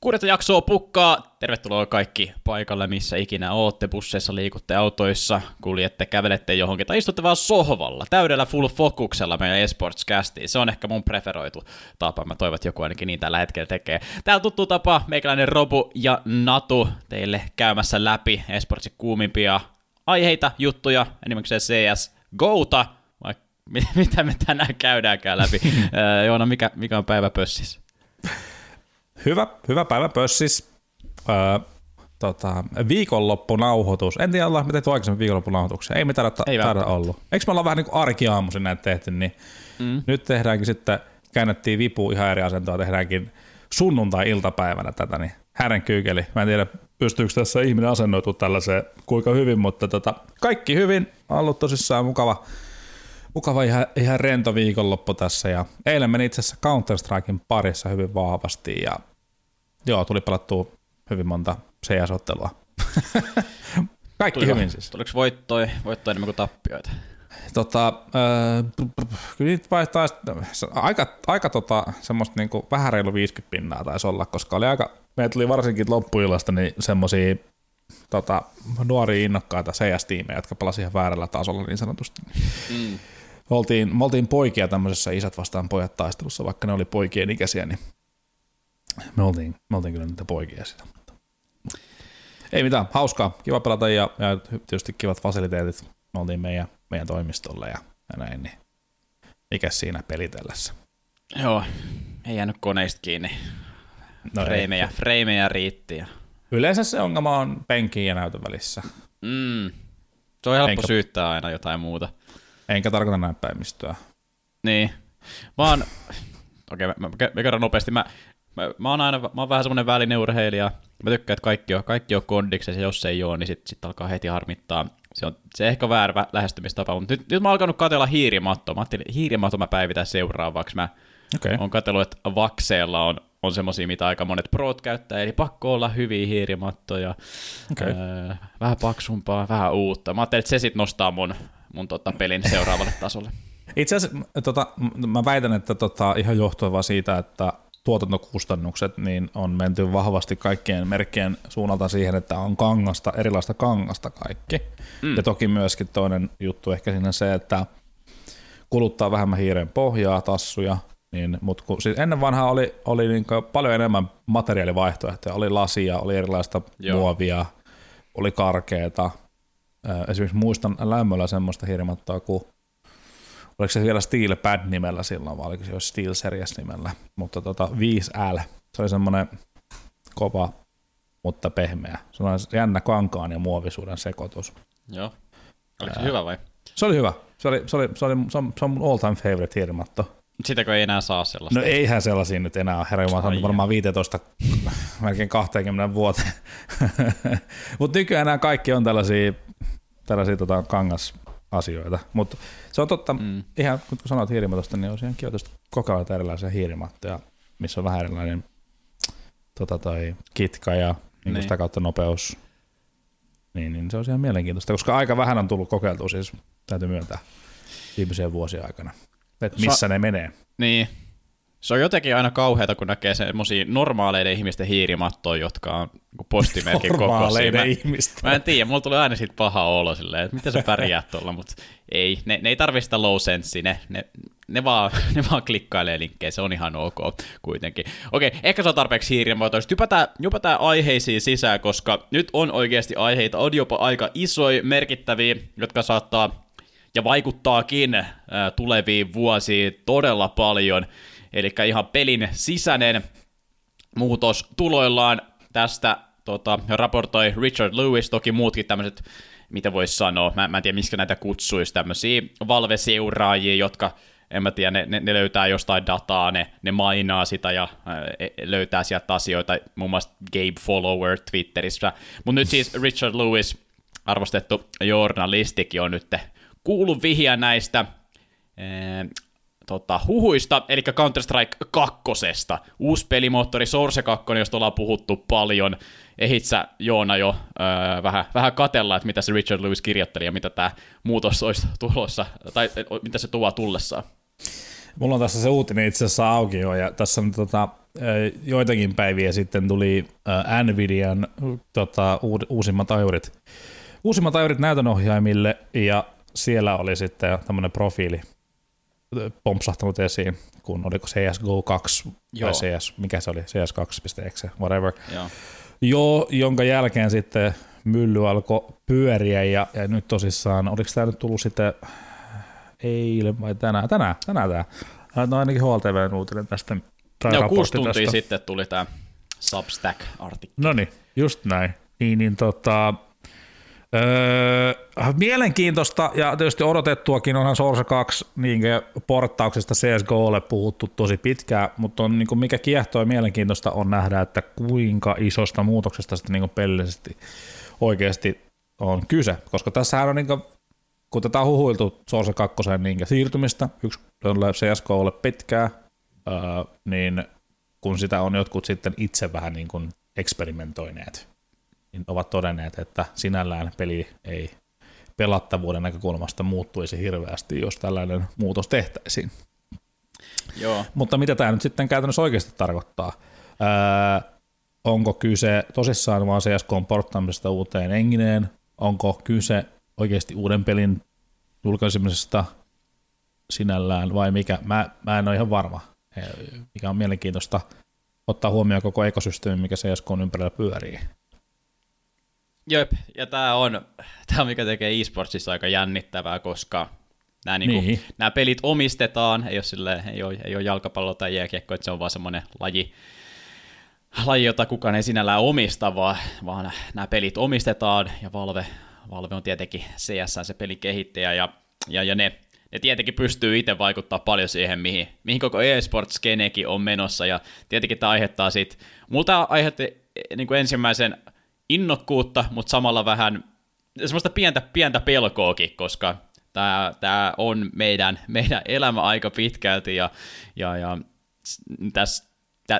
Kuudetta jaksoa pukkaa. Tervetuloa kaikki paikalle, missä ikinä ootte, busseissa, liikutte, autoissa, kuljette, kävelette johonkin tai istutte vaan sohvalla, täydellä full fokuksella meidän esports castiin. Se on ehkä mun preferoitu tapa. Mä toivon, että joku ainakin niin tällä hetkellä tekee. Täällä tuttu tapa, meikäläinen Robu ja Natu teille käymässä läpi esportsin kuumimpia aiheita, juttuja, enimmäkseen CS GOta, vai mitä me tänään käydäänkään läpi. Joona, mikä, mikä on päivä pössissä? Hyvä, hyvä päivä pössis. Öö, tota, viikonloppunauhoitus. En tiedä, ollaan me tehty aikaisemmin viikonloppunauhoituksia. Ei me taida, Ei taida ollut. Eikö me olla vähän niin kuin arkiaamuisin näitä tehty, niin mm. nyt tehdäänkin sitten, käännettiin vipu ihan eri asentoa, tehdäänkin sunnuntai-iltapäivänä tätä, niin hänen kyykeli. Mä en tiedä, pystyykö tässä ihminen asennoitu tällaiseen kuinka hyvin, mutta tota, kaikki hyvin. On ollut tosissaan mukava, mukava ihan, ihan rento viikonloppu tässä ja eilen meni itse asiassa Counter-Strikein parissa hyvin vahvasti ja joo, tuli pelattua hyvin monta CS-ottelua. Kaikki Tuliko, hyvin siis. Tuliko voittoi, voittoi enemmän kuin tappioita? Tota, äh, kyllä niitä vaihtaa aika, aika tota, semmoista niinku, vähän reilu 50 pinnaa taisi olla, koska oli aika, meillä tuli varsinkin loppuillasta niin semmoisia tota, nuoria innokkaita CS-tiimejä, jotka pelasivat ihan väärällä tasolla niin sanotusti. Mm me oltiin, me oltiin poikia tämmöisessä isät vastaan pojat taistelussa, vaikka ne oli poikien ikäisiä, niin me oltiin, me oltiin kyllä niitä poikia sitä. Ei mitään, hauskaa, kiva pelata ja, ja tietysti kivat fasiliteetit. Me oltiin meidän, meidän toimistolle ja, ja näin, niin mikä siinä pelitellessä. Joo, ei jäänyt koneista kiinni. No freimejä, ei. freimejä riitti. Ja... Yleensä se ongelma on penkin ja näytön välissä. Mm. Se on helppo Enkä... syyttää aina jotain muuta. Enkä tarkoita näppäimistöä. Niin. Oon, okei, okay, mä, mä, mä kerron nopeasti. Mä, mä, mä, oon aina, mä oon vähän semmonen välineurheilija. Mä tykkään, että kaikki on, kaikki on kondiksessa, ja jos se ei ole, niin sit, sit alkaa heti harmittaa. Se on se ehkä väärä lähestymistapa, mutta nyt, nyt mä oon alkanut katella hiirimattoa. Mä ajattelin, hiirimatto mä päivitän seuraavaksi. Mä okay. oon katsellut, että Vakseella on, on semmosia, mitä aika monet proot käyttää, eli pakko olla hyviä hiirimattoja, okay. öö, vähän paksumpaa, vähän uutta. Mä ajattelin, että se sit nostaa mun mun tota, pelin seuraavalle tasolle. Itse asiassa tota, mä väitän, että tota, ihan johtuen vaan siitä, että tuotantokustannukset niin on menty vahvasti kaikkien merkkien suunnalta siihen, että on kangasta, erilaista kangasta kaikki. Mm. Ja toki myöskin toinen juttu ehkä siinä se, että kuluttaa vähemmän hiiren pohjaa, tassuja, niin, mutta kun, siis ennen vanhaa oli, oli niin paljon enemmän materiaalivaihtoehtoja, oli lasia, oli erilaista Joo. muovia, oli karkeeta, Esimerkiksi muistan lämmöllä semmoista hirmattoa kuin oliko se vielä Steel Pad nimellä silloin, vai oliko se jo Steel Series nimellä, mutta tota 5L, se oli semmoinen kova, mutta pehmeä. Se oli jännä kankaan ja muovisuuden sekoitus. Joo. Oliko se Ää, hyvä vai? Se oli hyvä. Se oli, se oli, se oli, se on, se on mun all time favorite hirmatto. Sitäkö ei enää saa sellaista? No eihän sellaisia nyt enää Herra Jumala, on varmaan 15, melkein 20 vuoteen. Mutta nykyään nämä kaikki on tällaisia tällaisia tota, kangasasioita. Mutta se on totta, mm. ihan kun sanoit hiirimatosta, niin on ihan kiva kokeilla erilaisia hiirimattoja, missä on vähän erilainen tota, toi kitka ja niin niin. sitä kautta nopeus. Niin, niin se on ihan mielenkiintoista, koska aika vähän on tullut kokeiltua, siis täytyy myöntää viimeisen vuosien aikana, että missä Sa- ne menee. Niin, se on jotenkin aina kauheata, kun näkee semmoisia normaaleiden ihmisten hiirimattoja, jotka on postimerkin kokoisia. ihmisten. Mä en tiedä, mulla tulee aina siitä paha olo silleen, että miten sä pärjäät tuolla, mutta ei, ne, ne ei tarvitse sitä low sense, ne, ne, ne, vaan, ne vaan klikkailee linkkejä, se on ihan ok kuitenkin. Okei, ehkä se on tarpeeksi hiirimuotoista. Hypätään, hypätään aiheisiin sisään, koska nyt on oikeasti aiheita, on jopa aika isoja, merkittäviä, jotka saattaa ja vaikuttaakin tuleviin vuosiin todella paljon. Eli ihan pelin sisäinen muutos tuloillaan tästä tota, raportoi Richard Lewis, toki muutkin tämmöiset, mitä voisi sanoa, mä, mä en tiedä, miksi näitä kutsuisi, tämmöisiä valveseuraajia, jotka en mä tiedä, ne, ne, ne löytää jostain dataa, ne, ne mainaa sitä ja ää, e, löytää sieltä asioita, muun muassa Gabe Follower Twitterissä. Mutta nyt siis Richard Lewis, arvostettu journalistikin, on nyt kuullut vihja näistä tota, huhuista, eli Counter-Strike 2. Uusi pelimoottori Source 2, josta ollaan puhuttu paljon. Ehitsä Joona jo öö, vähän, vähän katella, että mitä se Richard Lewis kirjoitteli ja mitä tämä muutos olisi tulossa, tai mitä se tuo tullessaan? Mulla on tässä se uutinen itse asiassa auki jo, ja tässä on tota, joitakin päiviä sitten tuli Nvidian tota, uusimmat ajurit. Uusimmat ajurit näytönohjaimille, ja siellä oli sitten tämmöinen profiili pompsahtanut esiin, kun oliko CSGO 2 Joo. tai CS, mikä se oli, CS2.exe, whatever. Joo. Joo, jonka jälkeen sitten mylly alkoi pyöriä ja, ja nyt tosissaan, oliko tämä nyt tullut sitten eilen vai tänään? Tänään, tänään tämä. No ainakin HLTVn uutinen tästä. Joo, kuusi tuntia tästä. sitten tuli tämä Substack-artikkeli. No niin, just näin. Niin, niin tota, Öö, mielenkiintoista ja tietysti odotettuakin onhan Source 2 niin porttauksesta CSGOlle puhuttu tosi pitkään, mutta on, niin kuin mikä kiehtoo ja mielenkiintoista on nähdä, että kuinka isosta muutoksesta sitten niin pelillisesti oikeasti on kyse, koska tässä on niin kuin, kun tätä on huhuiltu Source 2 niin siirtymistä yksi CSGOlle pitkään, öö, niin kun sitä on jotkut sitten itse vähän niin kuin eksperimentoineet, ovat todenneet, että sinällään peli ei pelattavuuden näkökulmasta muuttuisi hirveästi, jos tällainen muutos tehtäisiin. Joo. Mutta mitä tämä nyt sitten käytännössä oikeasti tarkoittaa? Öö, onko kyse tosissaan vaan CSK porttaamisesta uuteen engineen? Onko kyse oikeasti uuden pelin julkaisemisesta sinällään vai mikä? Mä, mä en ole ihan varma, mikä on mielenkiintoista ottaa huomioon koko ekosysteemi, mikä CSK ympärillä pyörii. Jep, ja tämä on, tää on mikä tekee esportsissa aika jännittävää, koska nämä, niinku, niin. nämä pelit omistetaan, ei ole, sille, ei ole, ei ole jalkapallo tai jääkiekko, että se on vaan semmoinen laji, laji, jota kukaan ei sinällään omista, vaan, vaan nämä pelit omistetaan, ja Valve, Valve on tietenkin CS se pelin kehittäjä, ja, ja, ja ne, ne tietenkin pystyy itse vaikuttaa paljon siihen, mihin, mihin koko eSports-skenekin on menossa, ja tietenkin tämä aiheuttaa sitten, multa aiheutti niin kuin ensimmäisen innokkuutta, mutta samalla vähän semmoista pientä, pientä pelkoakin, koska tämä, tämä on meidän, meidän elämä aika pitkälti ja, ja, ja tässä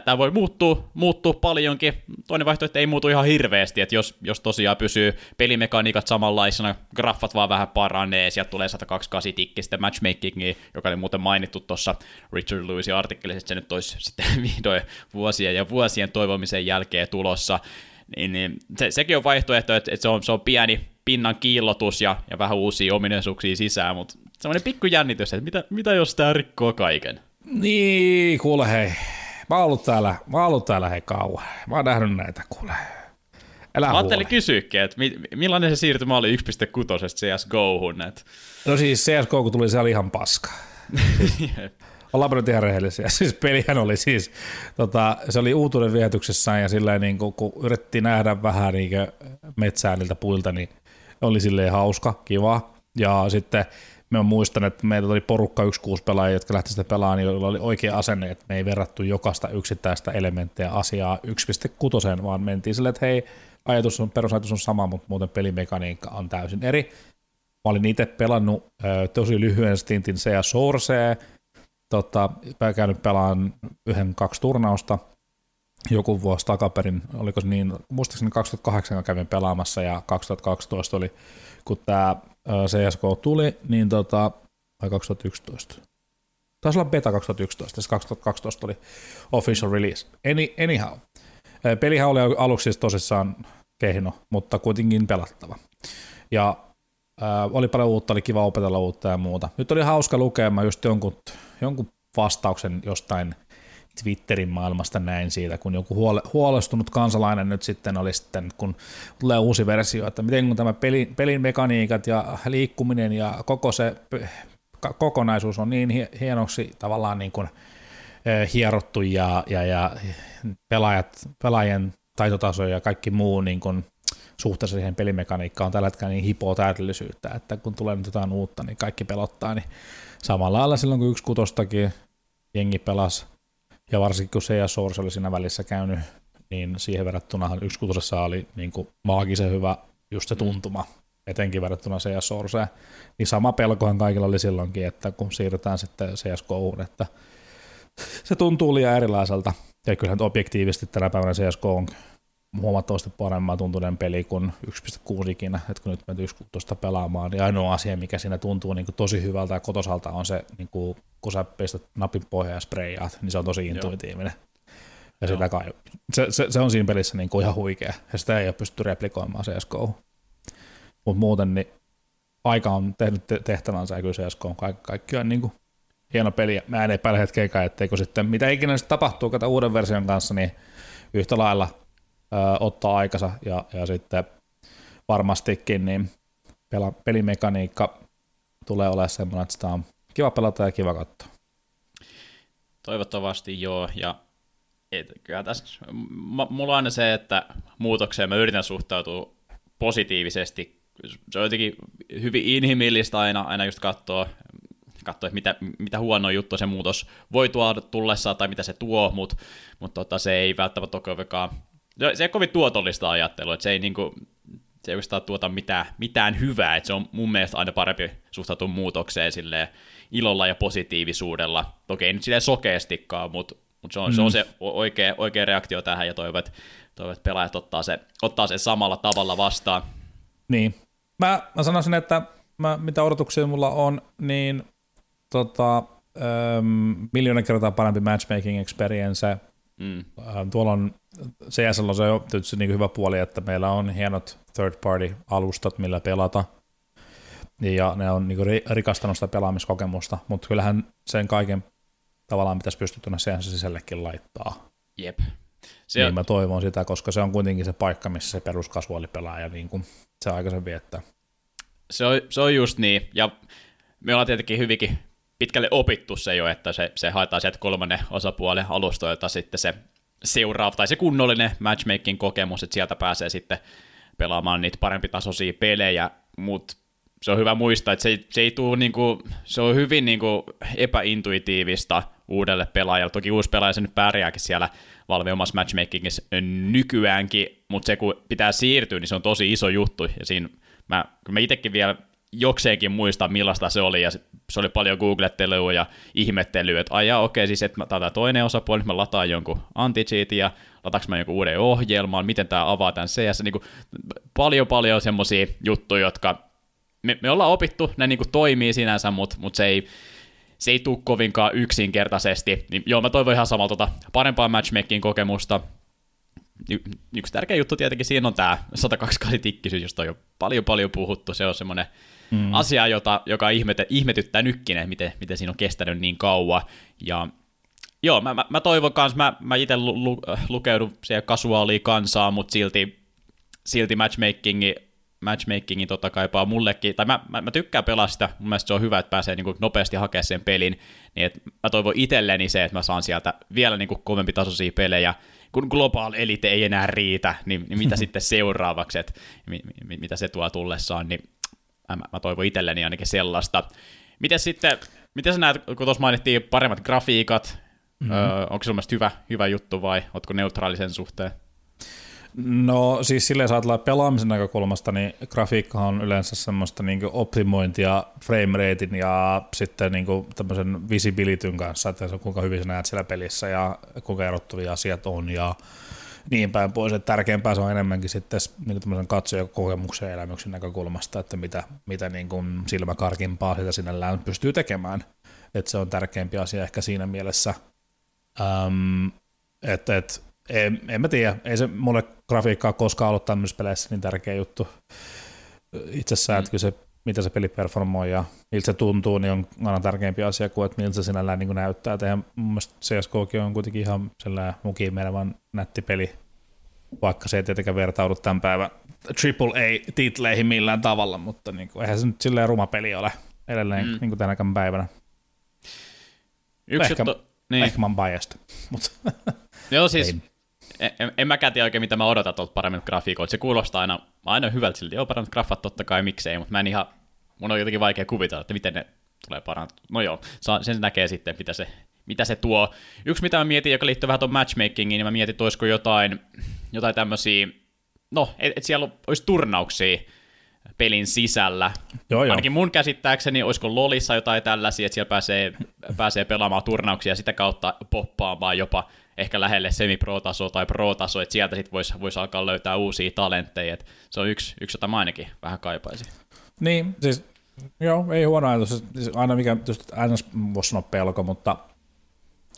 tämä voi muuttua, muuttua paljonkin. Toinen vaihtoehto ei muutu ihan hirveästi, että jos, jos tosiaan pysyy pelimekaniikat samanlaisena, graffat vaan vähän paranee, sieltä tulee 128 tikkistä matchmakingia, joka oli muuten mainittu tuossa Richard Lewisin artikkelissa, että se nyt olisi sitten vihdoin vuosien ja vuosien toivomisen jälkeen tulossa niin, niin se, sekin on vaihtoehto, että, että se, on, se on pieni pinnan kiillotus ja, ja vähän uusia ominaisuuksia sisään, mutta semmoinen pikku jännitys, että mitä, mitä jos tämä rikkoo kaiken? Niin, kuule hei, mä oon ollut täällä, mä oon ollut täällä hei kauan, mä oon nähnyt näitä, kuule. Älä mä ajattelin kysyäkin, että millainen se siirtymä oli 1.6 CSGO-hun? No siis CSGO, kun tuli, se oli ihan paska. Ollaan nyt ihan rehellisiä. Siis pelihän oli siis, tota, se oli uutuuden vietyksessään ja sillä niin kun, kun yritettiin nähdä vähän niin metsää niiltä puilta, niin oli silleen hauska, kiva. Ja sitten me muistan, että meitä oli porukka 1-6 pelaajia, jotka lähti sitä pelaamaan, niin joilla oli oikea asenne, että me ei verrattu jokaista yksittäistä elementtiä asiaa 1.6, vaan mentiin silleen, että hei, ajatus on, perusajatus on sama, mutta muuten pelimekaniikka on täysin eri. Mä olin itse pelannut ö, tosi lyhyen stintin CS Sourcea, tota, käynyt pelaan yhden kaksi turnausta joku vuosi takaperin, oliko se niin, muistaakseni 2008 kävin pelaamassa ja 2012 oli, kun tämä CSK tuli, niin tota, vai 2011, taisi olla beta 2011, 2012 oli official release. Any, anyhow, pelihän oli aluksi siis tosissaan kehno, mutta kuitenkin pelattava. Ja oli paljon uutta, oli kiva opetella uutta ja muuta. Nyt oli hauska lukea, mä just jonkun jonkun vastauksen jostain Twitterin maailmasta näin siitä, kun joku huole, huolestunut kansalainen nyt sitten oli sitten, kun tulee uusi versio, että miten kun tämä pelin, pelin mekaniikat ja liikkuminen ja koko se kokonaisuus on niin hienoksi tavallaan niin kuin hierottu ja, ja, ja pelaajat, pelaajien taitotaso ja kaikki muu niin kuin suhteessa siihen pelimekaniikkaan on tällä hetkellä niin hipoa täydellisyyttä, että kun tulee nyt jotain uutta, niin kaikki pelottaa, niin samalla lailla silloin kun yksi kutostakin jengi pelasi, ja varsinkin kun CS Source oli siinä välissä käynyt, niin siihen verrattuna yksi kutosessa oli niin kuin maagisen hyvä just se tuntuma, etenkin verrattuna CS Sourceen, niin sama pelkohan kaikilla oli silloinkin, että kun siirrytään sitten CSGOhun, että se tuntuu liian erilaiselta, ja kyllähän objektiivisesti tänä päivänä CSGO on huomattavasti paremmin tuntuneen peli kuin 1.6 ikinä, että kun nyt menty 1.6 pelaamaan, niin ainoa asia, mikä siinä tuntuu niin kuin tosi hyvältä ja kotosalta on se, niin kuin, kun sä pistät napin pohjaan ja sprayaat, niin se on tosi intuitiivinen. Ja sitä kai, se, se, se, on siinä pelissä niin kuin ihan huikea, ja sitä ei ole pysty replikoimaan CSGO. Mutta muuten niin aika on tehnyt tehtävänsä, ja kyllä CSGO on kaikki, kaikkiaan niin kuin hieno peli. Mä en epäile hetkeäkään, etteikö sitten, mitä ikinä sitten tapahtuu kata uuden version kanssa, niin yhtä lailla ottaa aikansa ja, ja sitten varmastikin niin pela, pelimekaniikka tulee olemaan semmoinen, että sitä on kiva pelata ja kiva katsoa. Toivottavasti joo, ja et, kyllä tässä, mulla on se, että muutokseen mä yritän suhtautua positiivisesti. Se on jotenkin hyvin inhimillistä aina, aina just katsoa, katsoa että mitä, mitä huono juttu se muutos voi tuoda tullessaan tai mitä se tuo, mutta mut tota, se ei välttämättä ole kovinkaan, se ei kovin tuotollista ajattelua, että se ei niinku, se ei oikeastaan tuota mitään, mitään hyvää, että se on mun mielestä aina parempi suhtautua muutokseen silleen ilolla ja positiivisuudella. Toki ei nyt silleen sokeastikaan, mutta mutta se on, mm. se on se oikea, oikea reaktio tähän ja toivot, toivot pelaajat ottaa se, ottaa sen samalla tavalla vastaan. Niin. Mä, mä sanoisin, että mä, mitä odotuksia mulla on, niin tota, ähm, miljoona kertaa parempi matchmaking experience. Mm. Ähm, tuolla on CSL on se jo tietysti niin hyvä puoli, että meillä on hienot third party alustat, millä pelata. Ja ne on niin rikastanut sitä pelaamiskokemusta, mutta kyllähän sen kaiken tavallaan pitäisi pystyä tuonne sen sisällekin laittaa. Jep. Se niin on... mä toivon sitä, koska se on kuitenkin se paikka, missä se peruskasuaalipelaaja niin kuin se aikaisemmin viettää. Se on, se on just niin, ja me ollaan tietenkin hyvinkin pitkälle opittu se jo, että se, se haetaan sieltä kolmannen osapuolen alustoilta sitten se seuraava, tai se kunnollinen matchmaking-kokemus, että sieltä pääsee sitten pelaamaan niitä parempi tasoisia pelejä, mutta se on hyvä muistaa, että se ei, se ei tule niinku, se on hyvin niinku epäintuitiivista uudelle pelaajalle. Toki uusi pelaaja se nyt pärjääkin siellä Valve omassa matchmakingissa nykyäänkin, mutta se kun pitää siirtyä, niin se on tosi iso juttu. Ja siinä mä, mä itsekin vielä jokseenkin muista, millaista se oli, ja se oli paljon googlettelua ja ihmettelyä, että aijaa, okei, siis että tämä toinen osapuoli, mä lataan jonkun anti ja lataanko mä jonkun uuden ohjelman, miten tämä avaa tämän CS, niin kuin, paljon paljon semmoisia juttuja, jotka me, me ollaan opittu, ne niin kuin toimii sinänsä, mutta mut se ei, se ei tule kovinkaan yksinkertaisesti. Niin joo, mä toivon ihan samalta tota parempaa matchmaking kokemusta. Y- yksi tärkeä juttu tietenkin siinä on tämä 128 tikkisyys, josta on jo paljon paljon puhuttu. Se on semmoinen mm. asia, jota, joka ihmete, ihmetyttää nykkinen, miten, miten siinä on kestänyt niin kauan. Ja joo, mä, mä, mä toivon kanssa, mä, mä itse lu, lu, lukeudun siihen kasuaaliin kansaa, mutta silti, silti matchmakingi matchmakingin tota kaipaa mullekin, tai mä, mä, mä tykkään pelaa sitä, mun mielestä se on hyvä, että pääsee niin nopeasti hakemaan sen pelin, niin että mä toivon itselleni se, että mä saan sieltä vielä niin kuin kovempi tasoisia pelejä, kun global elite ei enää riitä, niin, niin mitä sitten seuraavaksi, että mi, mi, mitä se tuo tullessaan, niin mä, mä toivon itselleni ainakin sellaista. Miten sitten, miten sä näet, kun tuossa mainittiin paremmat grafiikat, mm-hmm. öö, onko se hyvä, hyvä juttu vai ootko neutraalisen suhteen? No siis silleen saatella pelaamisen näkökulmasta, niin grafiikka on yleensä semmoista niin optimointia frame ratein ja sitten niin tämmöisen visibilityn kanssa, että se on kuinka hyvin sä näet siellä pelissä ja kuinka erottuvia asiat on ja niin päin pois. Että tärkeämpää se on enemmänkin sitten niin tämmöisen katsojakokemuksen ja elämyksen näkökulmasta, että mitä, mitä niin kuin silmäkarkimpaa sitä sinällään pystyy tekemään. Että se on tärkeämpi asia ehkä siinä mielessä, um, että, että en, en mä tiedä, ei se mulle grafiikkaa koskaan ollut tämmöisessä peleissä niin tärkeä juttu. Itsessään, mm. että se, mitä se peli performoi ja miltä se tuntuu, niin on aina tärkeämpi asia kuin, että miltä se sinällään niin näyttää. Et eihän mun mielestä CSGOkin on kuitenkin ihan sellainen mukiin menevän nätti peli, vaikka se ei tietenkään vertaudu tämän päivän AAA-titleihin millään tavalla, mutta niin kuin, eihän se nyt silleen ruma peli ole edelleen mm. niin kuin tänäkään päivänä. Yksi ehkä, niin. ehkä mä oon biased, mutta Joo, siis en, en mäkään tiedä oikein, mitä mä odotan tuolta paremmin grafiikoilta. Se kuulostaa aina, aina hyvältä silti. Joo, paremmat graffat totta kai, miksei, mutta mä en ihan, mun on jotenkin vaikea kuvitella, että miten ne tulee parantaa. No joo, sen näkee sitten, mitä se, mitä se tuo. Yksi, mitä mä mietin, joka liittyy vähän tuon matchmakingiin, niin mä mietin, että olisiko jotain, jotain tämmöisiä, no, että et siellä olisi turnauksia pelin sisällä. Joo, joo. Ainakin mun käsittääkseni, olisiko Lolissa jotain tällaisia, että siellä pääsee, pääsee pelaamaan turnauksia ja sitä kautta poppaamaan jopa ehkä lähelle semi-pro-tasoa tai pro-tasoa, että sieltä sitten voisi vois alkaa löytää uusia talentteja. Et se on yksi, yksi, jota mä ainakin vähän kaipaisin. Niin, siis joo, ei huono ajatus. Siis aina mikä just ns. voisi sanoa pelko, mutta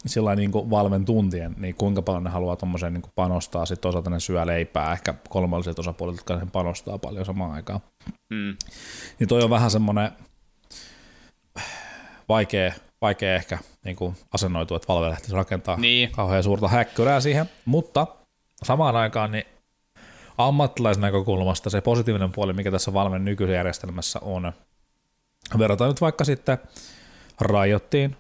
sillä niin kuin valven tuntien, niin kuinka paljon ne haluaa tuommoiseen niin panostaa, sitten osalta ne syö leipää, ehkä kolmalliset osapuolet, jotka sen panostaa paljon samaan aikaan. Mm. Niin toi on vähän semmoinen vaikea, vaikea ehkä niin kuin asennoitua, että Valve lähtisi rakentaa niin. kauhean suurta häkkyrää siihen, mutta samaan aikaan niin ammattilaisnäkökulmasta se positiivinen puoli, mikä tässä Valven nykyisessä järjestelmässä on, verrataan nyt vaikka sitten Riottiin,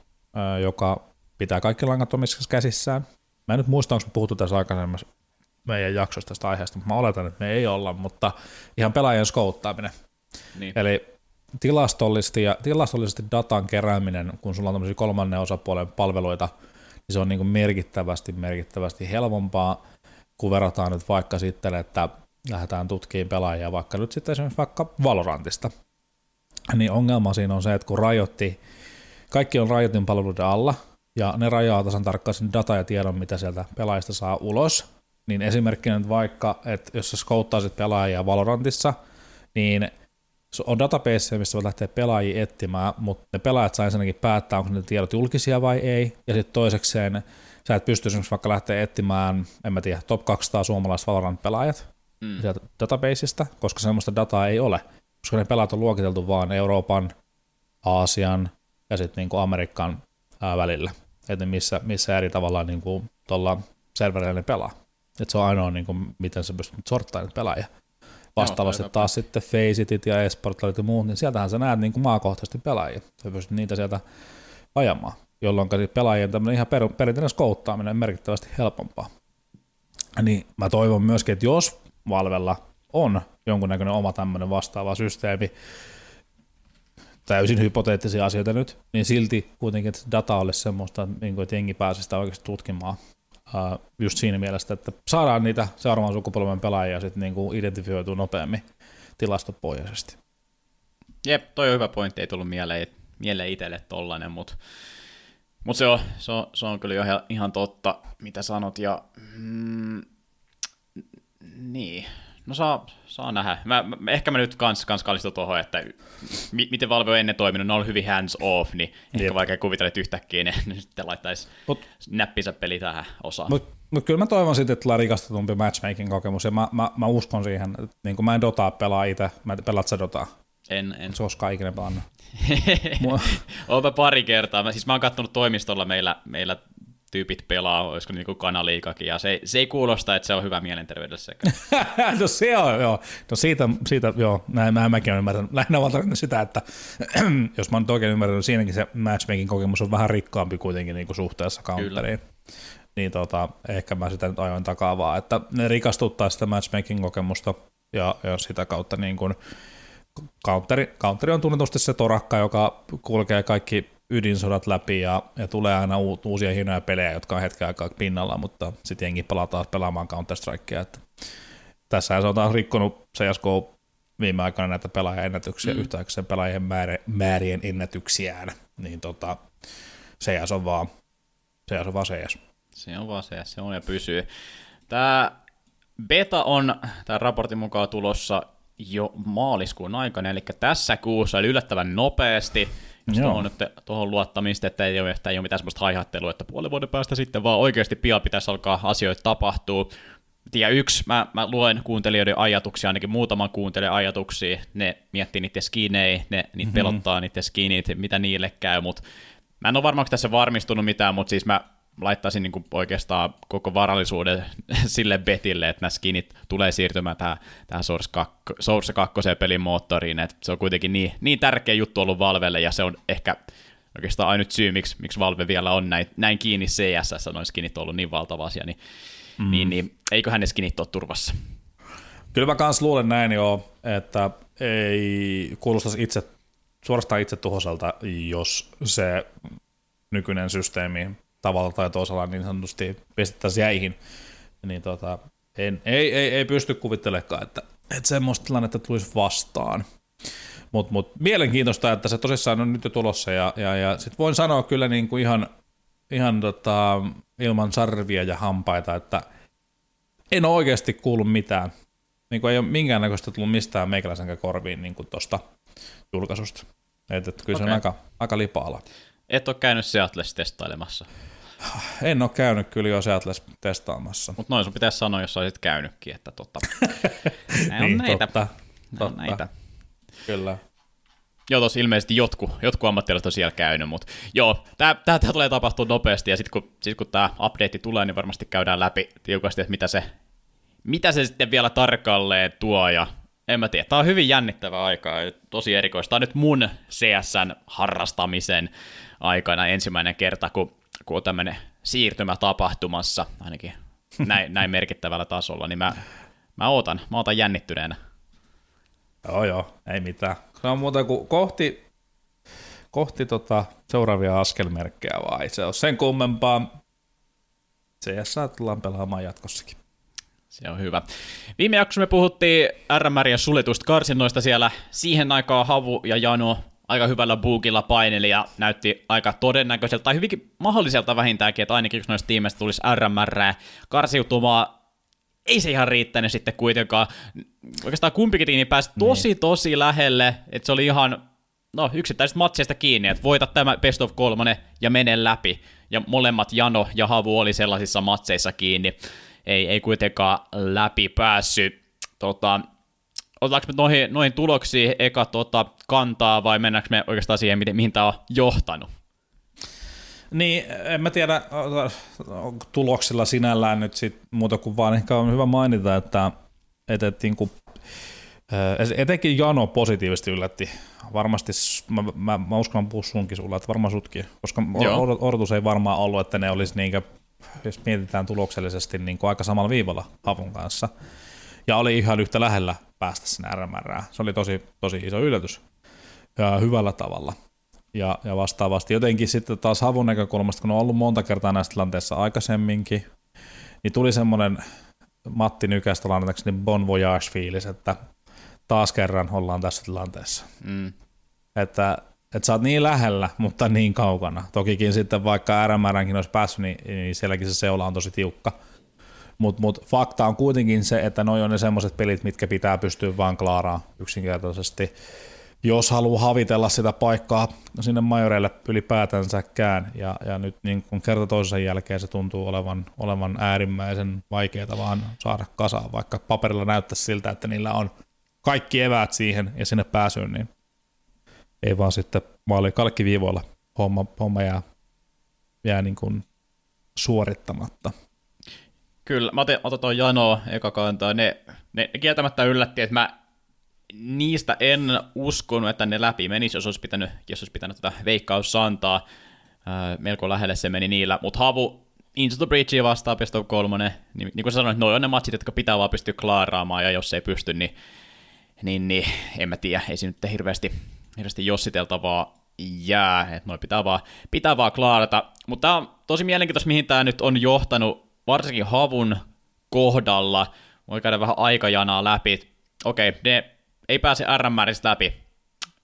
joka pitää kaikki langat omissa käsissään. Mä en nyt muista, onko me puhuttu tässä aikaisemmassa meidän jaksosta tästä aiheesta, mutta mä oletan, että me ei olla, mutta ihan pelaajien skouttaaminen. Niin. Eli tilastollisesti, ja, tilastollisesti datan kerääminen, kun sulla on tämmöisiä kolmannen osapuolen palveluita, niin se on niin kuin merkittävästi, merkittävästi helpompaa, kun verrataan nyt vaikka sitten, että lähdetään tutkimaan pelaajia vaikka nyt sitten esimerkiksi vaikka Valorantista. Niin ongelma siinä on se, että kun rajoitti, kaikki on rajoitin palveluiden alla, ja ne rajaa tasan tarkkaan sen data ja tiedon, mitä sieltä pelaajista saa ulos, niin esimerkkinä nyt vaikka, että jos sä skouttaisit pelaajia Valorantissa, niin on database, mistä voit lähteä pelaajia etsimään, mutta ne pelaajat saa ensinnäkin päättää, onko ne tiedot julkisia vai ei, ja sitten toisekseen sä et pysty esimerkiksi vaikka lähteä etsimään, en mä tiedä, top 200 suomalaiset Valorant-pelaajat mm. sieltä databaseista, koska semmoista dataa ei ole, koska ne pelaajat on luokiteltu vaan Euroopan, Aasian ja sitten niinku Amerikan ää, välillä, että missä, missä eri tavalla niinku tuolla serverillä ne pelaa. Et se on ainoa, niinku, miten sä pystyt sorttaamaan pelaajia. Vastaavasti taas sitten Faceitit ja eSportlit ja muut, niin sieltähän sä näet niin kuin maakohtaisesti pelaajia. Sä pystyt niitä sieltä ajamaan, jolloin pelaajien tämmöinen ihan per, perinteinen skouttaaminen on merkittävästi helpompaa. Niin mä toivon myöskin, että jos Valvella on jonkunnäköinen oma tämmöinen vastaava systeemi, täysin hypoteettisia asioita nyt, niin silti kuitenkin, että data olisi semmoista, niin että jengi pääsisi sitä oikeasti tutkimaan Uh, just siinä mielessä, että saadaan niitä seuraavan sukupolven pelaajia sitten niinku identifioitua nopeammin tilastopohjaisesti. Jep, toi on hyvä pointti, ei tullut mieleen, mieleen itselle tollanen, mutta mut se, on, se, on, se on kyllä ihan, ihan totta, mitä sanot, ja mm, niin, No saa, saa nähdä. Mä, mä, ehkä mä nyt kans, kans kallistun tuohon, että mi, miten Valve on ennen toiminut, ne on ollut hyvin hands off, niin ehkä Jep. vaikea kuvitella, että yhtäkkiä ne, ne sitten laittaisi mut, näppinsä peli tähän osaan. Mutta mut kyllä mä toivon sitten, että tulee rikastetumpi matchmaking-kokemus, ja mä, mä, mä uskon siihen, että niin mä en Dotaa pelaa itse, mä pelaat sä Dotaa? En, en. Se olisi kaikille pelannut. Oonpa pari kertaa. Mä, siis mä oon kattonut toimistolla meillä, meillä tyypit pelaa, olisiko niin kanaliikakin, ja se, se ei kuulosta, että se on hyvä mielenterveydessä. no se on, joo. No siitä, siitä joo, näin mä, mäkin olen ymmärtänyt. Lähinnä vaan sitä, että jos mä oon oikein ymmärtänyt, niin siinäkin se matchmaking kokemus on vähän rikkaampi kuitenkin niin kuin suhteessa counteriin. Niin tota, ehkä mä sitä nyt ajoin takaa vaan, että ne rikastuttaa sitä matchmaking kokemusta ja, ja sitä kautta niin kuin counteri, counteri on tunnetusti se torakka, joka kulkee kaikki ydinsodat läpi ja, ja tulee aina u, uusia hienoja pelejä, jotka on hetken aikaa pinnalla, mutta sitten jengi palaa taas pelaamaan Counter-Strikea. Että tässä se on taas rikkonut CSGO viime aikoina näitä pelaajaennätyksiä, mm. yhtäkkiä pelaajien määrä, määrien ennätyksiään, niin tota, CS on vaan CS on vaan CS. Se on vaan CS, se on ja pysyy. Tämä beta on tämän raportin mukaan tulossa jo maaliskuun aikana, eli tässä kuussa, eli yllättävän nopeasti. Tuohon, nyt, tuohon luottamista, että ei ole, että ei ole mitään sellaista haihattelua, että puolen vuoden päästä sitten vaan oikeasti pian pitäisi alkaa asioita tapahtuu. Ja yksi, mä, mä luen kuuntelijoiden ajatuksia, ainakin muutaman kuuntelijan ajatuksia, ne miettii niitä skinejä, ne, niitä mm-hmm. pelottaa niitä skinit, mitä niille käy, mutta mä en ole varmaan tässä varmistunut mitään, mutta siis mä laittaisin niin kuin oikeastaan koko varallisuuden sille betille, että nämä skinit tulee siirtymään tähän, tähän Source 2, Source 2 pelin moottoriin, että se on kuitenkin niin, niin tärkeä juttu ollut Valvelle, ja se on ehkä oikeastaan ainut syy, miksi, miksi Valve vielä on näin, näin kiinni CSS, noin skinit on ollut niin valtava asia, niin, mm. niin, niin eiköhän ne skinit ole turvassa. Kyllä mä kans luulen näin jo, että ei kuulostaisi itse, suorastaan itse tuhosalta, jos se nykyinen systeemi tavalla tai toisella niin sanotusti pistettäisiin jäihin, niin tota, en, ei, ei, ei pysty kuvittelemaan, että, että semmoista tilannetta tulisi vastaan. Mutta mut, mielenkiintoista, että se tosissaan on nyt jo tulossa ja, ja, ja sitten voin sanoa kyllä niin kuin ihan, ihan tota, ilman sarvia ja hampaita, että en ole oikeasti kuullut mitään. Niin kuin ei ole minkäännäköistä tullut mistään meikäläisen korviin niin tuosta julkaisusta. Et, et kyllä okay. se on aika, aika lipaala. Et ole käynyt Seattleissa testailemassa? En ole käynyt kyllä jo Seattleissa testaamassa. Mutta noin sun pitäisi sanoa, jos olisit käynytkin, että totta. niin, on näitä. Totta, totta. näitä. Kyllä. Joo, tossa ilmeisesti jotkut, jotkut ammattilaiset on siellä käynyt, mutta joo, tämä tulee tapahtua nopeasti, ja sitten kun, sit kun tämä update tulee, niin varmasti käydään läpi tiukasti, että mitä se, mitä se sitten vielä tarkalleen tuo, ja en mä tiedä, tämä on hyvin jännittävä aika, tosi erikoista. Tämä on nyt mun CSN harrastamisen aikana ensimmäinen kerta, kun, kun on tämmöinen siirtymä tapahtumassa, ainakin näin, näin merkittävällä tasolla, niin mä, mä ootan, mä ootan jännittyneenä. Joo, joo, ei mitään. Se on muuta kuin kohti, kohti tota seuraavia askelmerkkejä vai se on sen kummempaa. CS tullaan pelaamaan jatkossakin. Se on hyvä. Viime jaksossa me puhuttiin RMR ja suljetuista karsinnoista siellä. Siihen aikaan Havu ja Jano aika hyvällä buukilla paineli ja näytti aika todennäköiseltä, tai hyvinkin mahdolliselta vähintäänkin, että ainakin yksi noista tiimeistä tulisi RMR karsiutumaan. Ei se ihan riittänyt sitten kuitenkaan. Oikeastaan kumpikin tiimi pääsi niin. tosi tosi lähelle, että se oli ihan no, yksittäisistä matseista kiinni, että voita tämä best of kolmonen ja mene läpi. Ja molemmat Jano ja Havu oli sellaisissa matseissa kiinni. Ei, ei kuitenkaan läpi päässyt. Tota, otetaanko me noihin, noihin tuloksiin eka tota, kantaa vai mennäänkö me oikeastaan siihen, mihin, mihin tämä on johtanut? Niin, en mä tiedä tuloksilla sinällään nyt sit muuta kuin vaan ehkä on hyvä mainita, että, että, että niin kuin, etenkin Jano positiivisesti yllätti. Varmasti, mä, mä, mä uskon pussunkin sulla, että varmaan sutkin, koska Joo. odotus ei varmaan ollut, että ne olisi niinkö, jos mietitään tuloksellisesti niin kuin aika samalla viivalla Havun kanssa. Ja oli ihan yhtä lähellä päästä sinne RMR. Se oli tosi, tosi iso yllätys ja hyvällä tavalla. Ja, ja vastaavasti jotenkin sitten taas Havun näkökulmasta, kun on ollut monta kertaa näissä tilanteissa aikaisemminkin, niin tuli semmoinen Matti Nykästä lainatakseni Bon Voyage-fiilis, että taas kerran ollaan tässä tilanteessa. Mm. Että, että sä oot niin lähellä, mutta niin kaukana. Tokikin sitten vaikka RMRnkin olisi päässyt, niin, niin sielläkin se seula on tosi tiukka. Mutta mut fakta on kuitenkin se, että noi on ne semmoiset pelit, mitkä pitää pystyä vaan klaaraan yksinkertaisesti. Jos haluaa havitella sitä paikkaa sinne majoreille ylipäätänsäkään, ja, ja nyt niin kun kerta toisen jälkeen se tuntuu olevan, olevan äärimmäisen vaikeaa vaan saada kasaan, vaikka paperilla näyttäisi siltä, että niillä on kaikki eväät siihen ja sinne pääsyyn, niin ei vaan sitten maali kalkkiviivoilla homma, homma jää, jää niin kuin suorittamatta. Kyllä, mä otin, otin tuon Janoa eka kantaa. Ne, ne, kieltämättä yllätti, että mä niistä en uskonut, että ne läpi menisi, jos olisi pitänyt, jos olisi pitänyt tätä veikkaus antaa. Ää, melko lähelle se meni niillä, mutta Havu Into the Breachia vastaan of 3, niin, niin kuin sanoin, noi on ne matchit, jotka pitää vaan pystyä klaaraamaan, ja jos ei pysty, niin, niin, niin en mä tiedä, ei siinä nyt hirveästi, hirveästi jossiteltavaa jää, että noi pitää vaan, pitää vaan klaarata. Mutta on tosi mielenkiintoista, mihin tämä nyt on johtanut varsinkin havun kohdalla, voi käydä vähän aikajanaa läpi. Okei, ne ei pääse RMRistä läpi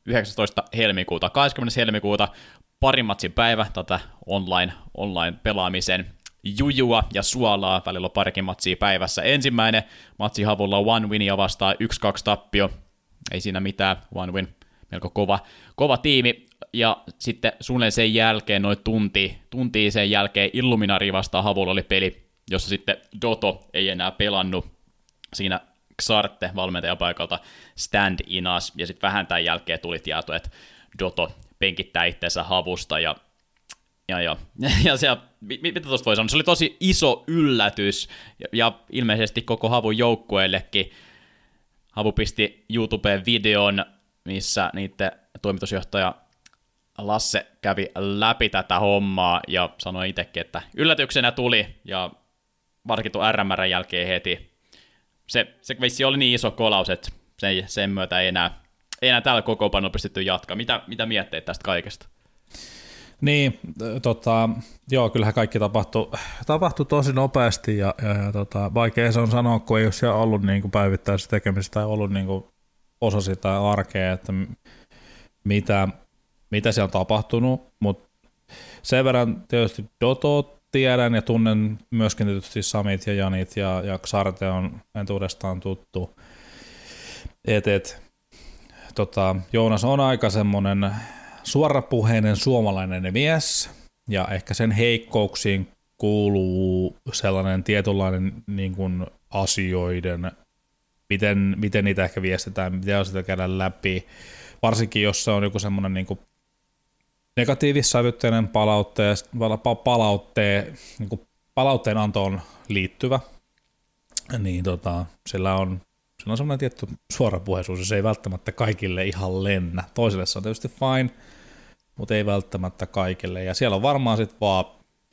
19. helmikuuta. 20. helmikuuta parin matsin päivä tätä online, online pelaamisen jujua ja suolaa, välillä on parikin matsia päivässä. Ensimmäinen matsi havulla one win ja vastaa 1-2 tappio, ei siinä mitään, one win, melko kova, kova tiimi. Ja sitten suunnilleen sen jälkeen, noin tunti, tunti sen jälkeen Illuminari vastaan havulla oli peli jossa sitten Doto ei enää pelannut siinä Xarte valmentajapaikalta stand inas, ja sitten vähän tämän jälkeen tuli tieto, että Doto penkittää itseensä havusta, ja ja, ja, ja se, mitä tuosta voi sanoa, se oli tosi iso yllätys, ja, ja ilmeisesti koko Havun joukkueellekin. Havu pisti YouTubeen videon, missä niiden toimitusjohtaja Lasse kävi läpi tätä hommaa ja sanoi itsekin, että yllätyksenä tuli ja varsinkin tuon RMR jälkeen heti. Se, se vissi oli niin iso kolaus, että sen, sen myötä ei enää, ei enää tällä kokoonpanolla pystytty jatkaa. Mitä, mitä mietteet tästä kaikesta? Niin, tota, joo, kyllähän kaikki tapahtui, tapahtui tosi nopeasti ja, ja, ja tota, vaikea se on sanoa, kun ei ole siellä ollut niin kuin päivittäisessä tekemisessä tai ollut niin kuin osa sitä arkea, että mitä, mitä siellä on tapahtunut, mutta sen verran tietysti Doto tiedän ja tunnen myöskin tietysti Samit ja Janit ja, ja Xarte on entuudestaan tuttu. Et, et, tota, Joonas on aika semmoinen suorapuheinen suomalainen mies ja ehkä sen heikkouksiin kuuluu sellainen tietynlainen niin kuin asioiden, miten, miten niitä ehkä viestitään, miten sitä käydä läpi, varsinkin jos se on joku semmoinen niin kuin negatiivissävytteinen palautteen, palautteen, niin kuin palautteen antoon liittyvä, niin tota, sillä on sillä on semmoinen tietty suorapuheisuus, se ei välttämättä kaikille ihan lennä. Toiselle se on tietysti fine, mutta ei välttämättä kaikille. Ja siellä on varmaan sitten vaan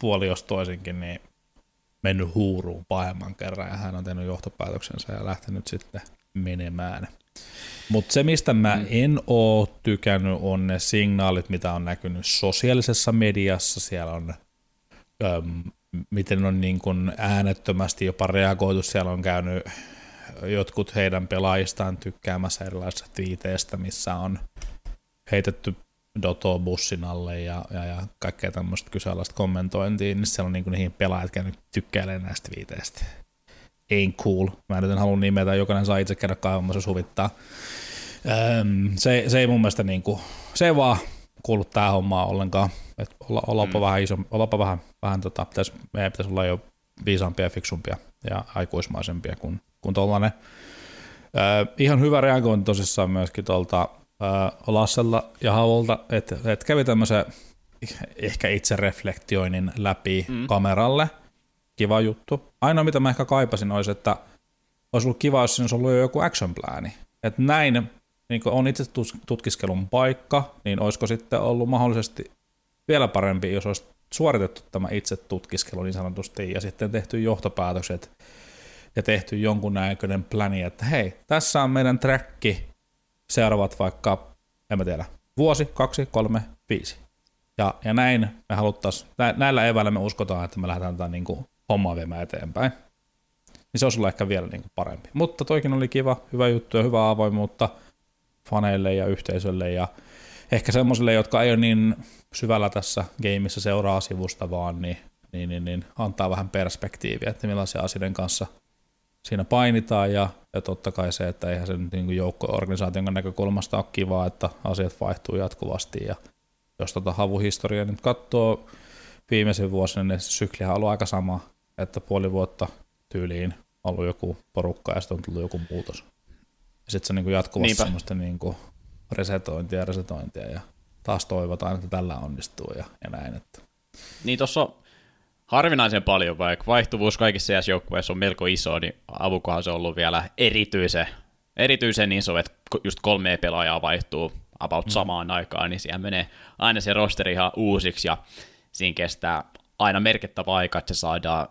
puoli jos toisinkin niin mennyt huuruun pahemman kerran ja hän on tehnyt johtopäätöksensä ja lähtenyt sitten menemään. Mutta se, mistä mä mm. en oo tykännyt, on ne signaalit, mitä on näkynyt sosiaalisessa mediassa. Siellä on, äm, miten on niin kun äänettömästi jopa reagoitu. Siellä on käynyt jotkut heidän pelaajistaan tykkäämässä erilaisista twiiteistä, missä on heitetty Doto bussin alle ja, ja, ja kaikkea tämmöistä kyseenalaista kommentointia, niin siellä on niin niihin pelaajat käynyt tykkäilemään näistä viiteistä. Ain't cool. Mä nyt en halua nimetä, jokainen saa itse käydä kaivamassa suvittaa. Öm, se, se, ei mun mielestä niin kuin, se ei vaan kuulu tähän hommaan ollenkaan. Et olla, ollapa mm. vähän iso, ollapa vähän, vähän tota, pitäisi, meidän pitäisi olla jo viisaampia fiksumpia ja aikuismaisempia kuin, kuin tollainen. Öö, ihan hyvä reagointi tosissaan myöskin tuolta Lassella ja Havolta, että et kävi tämmöisen ehkä itse reflektioinnin läpi mm. kameralle. Kiva juttu. Ainoa mitä mä ehkä kaipasin olisi, että olisi ollut kiva, jos olisi ollut jo joku action plani. Että näin niin on itse tutkiskelun paikka, niin olisiko sitten ollut mahdollisesti vielä parempi, jos olisi suoritettu tämä itse tutkiskelu niin sanotusti ja sitten tehty johtopäätökset ja tehty jonkun näköinen pläni, että hei, tässä on meidän träkki seuraavat vaikka, en mä tiedä, vuosi, kaksi, kolme, viisi. Ja, ja näin me haluttaisiin, näillä eväillä me uskotaan, että me lähdetään tätä niin kuin hommaa viemään eteenpäin. Niin se olisi ollut ehkä vielä niin kuin parempi. Mutta toikin oli kiva, hyvä juttu ja hyvä avoimuutta faneille ja yhteisölle ja ehkä semmoisille, jotka ei ole niin syvällä tässä gameissa seuraa sivusta vaan, niin, niin, niin, niin antaa vähän perspektiiviä, että millaisia asioiden kanssa – siinä painitaan ja, ja totta kai se, että eihän se niin joukko-organisaation näkökulmasta ole kivaa, että asiat vaihtuu jatkuvasti ja jos tota havuhistoriaa nyt katsoo viimeisen vuosina, niin se syklihän on ollut aika sama, että puoli vuotta tyyliin on ollut joku porukka ja sitten on tullut joku muutos. Ja sitten se on niin jatkuvasti Niinpä. semmoista niin kuin resetointia ja resetointia ja taas toivotaan, että tällä onnistuu ja, ja näin. Että. Niin tuossa harvinaisen paljon, vaikka vaihtuvuus kaikissa CS-joukkueissa on melko iso, niin avukohan se on ollut vielä erityisen, erityisen iso, että just kolme pelaajaa vaihtuu about mm. samaan aikaan, niin siellä menee aina se rosteri ihan uusiksi, ja siinä kestää aina merkittävä aika, että se saadaan,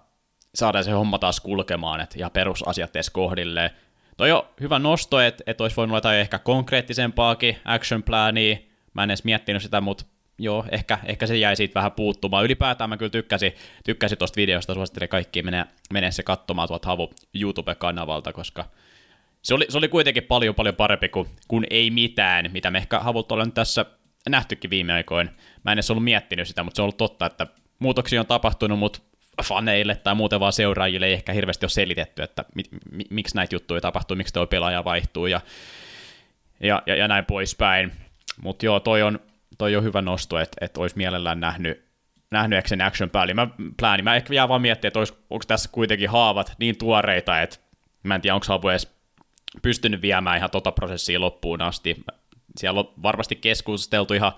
saadaan se homma taas kulkemaan, että ja perusasiat edes kohdilleen. Toi on hyvä nosto, että, että olisi voinut jotain ehkä konkreettisempaakin action plania, mä en edes miettinyt sitä, mutta joo, ehkä, ehkä se jäi siitä vähän puuttumaan. Ylipäätään mä kyllä tykkäsin, tykkäsin tuosta videosta, suosittelen kaikki menee, menee se katsomaan tuolta Havu YouTube-kanavalta, koska se oli, se oli kuitenkin paljon paljon parempi kuin, kuin ei mitään, mitä me ehkä Havut ollaan tässä nähtykin viime aikoina. Mä en edes ollut miettinyt sitä, mutta se on ollut totta, että muutoksia on tapahtunut, mutta faneille tai muuten vaan seuraajille ei ehkä hirveästi ole selitetty, että mi, mi, miksi näitä juttuja tapahtuu, miksi tuo pelaaja vaihtuu ja, ja, ja, ja näin poispäin. Mutta joo, toi on, toi on hyvä nosto, että, että olisi mielellään nähnyt, nähnyt sen action päälle. Mä, plani. mä ehkä jää vaan miettiä, että onko tässä kuitenkin haavat niin tuoreita, että mä en tiedä, onko Havu edes pystynyt viemään ihan tota prosessia loppuun asti. Siellä on varmasti keskusteltu ihan,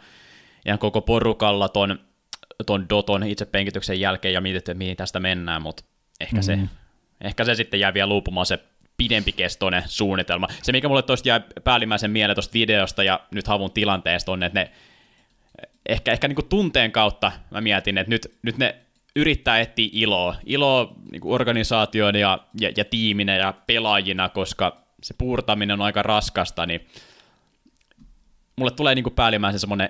ihan koko porukalla ton, ton Doton penkityksen jälkeen ja mietitty, että mihin tästä mennään, mutta ehkä, mm-hmm. se, ehkä se sitten jää vielä luupumaan se pidempikestoinen suunnitelma. Se, mikä mulle toista jää päällimmäisen mieleen tuosta videosta ja nyt havun tilanteesta on, että ne ehkä, ehkä niin kuin tunteen kautta mä mietin, että nyt, nyt ne yrittää etsiä iloa, iloa niin kuin organisaation ja, ja, ja tiiminä ja pelaajina, koska se puurtaminen on aika raskasta, niin mulle tulee niin kuin päällimmäisen semmoinen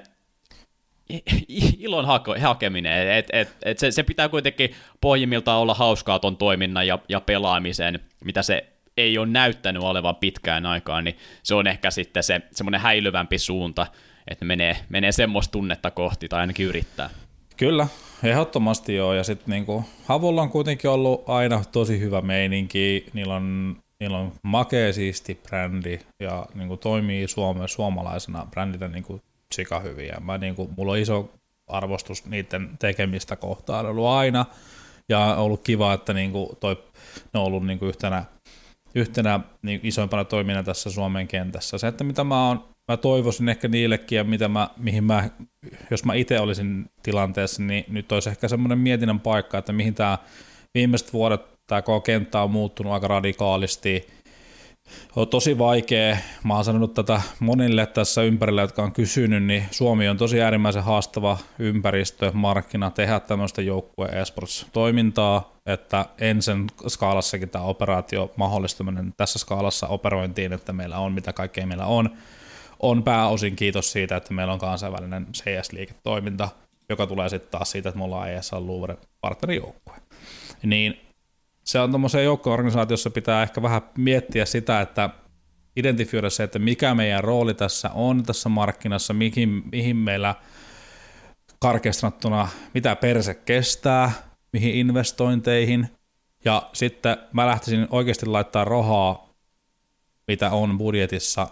ilon hake, hakeminen, että et, et se, se pitää kuitenkin pohjimmiltaan olla hauskaa ton toiminnan ja, ja pelaamisen, mitä se ei ole näyttänyt olevan pitkään aikaan, niin se on ehkä sitten se semmoinen häilyvämpi suunta, että menee, menee semmoista tunnetta kohti, tai ainakin yrittää. Kyllä, ehdottomasti joo. Ja sitten niinku, Havulla on kuitenkin ollut aina tosi hyvä meininki. Niillä on, niillä on makea siisti brändi ja niinku, toimii Suomen suomalaisena brändinä niinku, sika hyvin. Ja mä, niinku, mulla on iso arvostus niiden tekemistä kohtaan ollut aina. Ja on ollut kiva, että niinku, toi, ne on ollut niinku, yhtenä, yhtenä niin isoimpana toimina tässä Suomen kentässä. Se, että mitä mä oon mä toivoisin ehkä niillekin, ja mitä mä, mihin mä, jos mä itse olisin tilanteessa, niin nyt olisi ehkä semmoinen mietinnän paikka, että mihin tämä viimeiset vuodet tämä koko kenttä on muuttunut aika radikaalisti. On tosi vaikea, mä oon sanonut tätä monille tässä ympärillä, jotka on kysynyt, niin Suomi on tosi äärimmäisen haastava ympäristö, markkina tehdä tämmöistä joukkue esports-toimintaa, että ensin skaalassakin tämä operaatio mahdollistuminen tässä skaalassa operointiin, että meillä on mitä kaikkea meillä on, on pääosin kiitos siitä, että meillä on kansainvälinen CS-liiketoiminta, joka tulee sitten taas siitä, että me ollaan ESL Louvre partnerijoukkue. Niin se on tuommoisessa joukko-organisaatiossa pitää ehkä vähän miettiä sitä, että identifioida se, että mikä meidän rooli tässä on tässä markkinassa, mihin, mihin meillä karkeastrattuna, mitä perse kestää, mihin investointeihin, ja sitten mä lähtisin oikeasti laittaa rahaa, mitä on budjetissa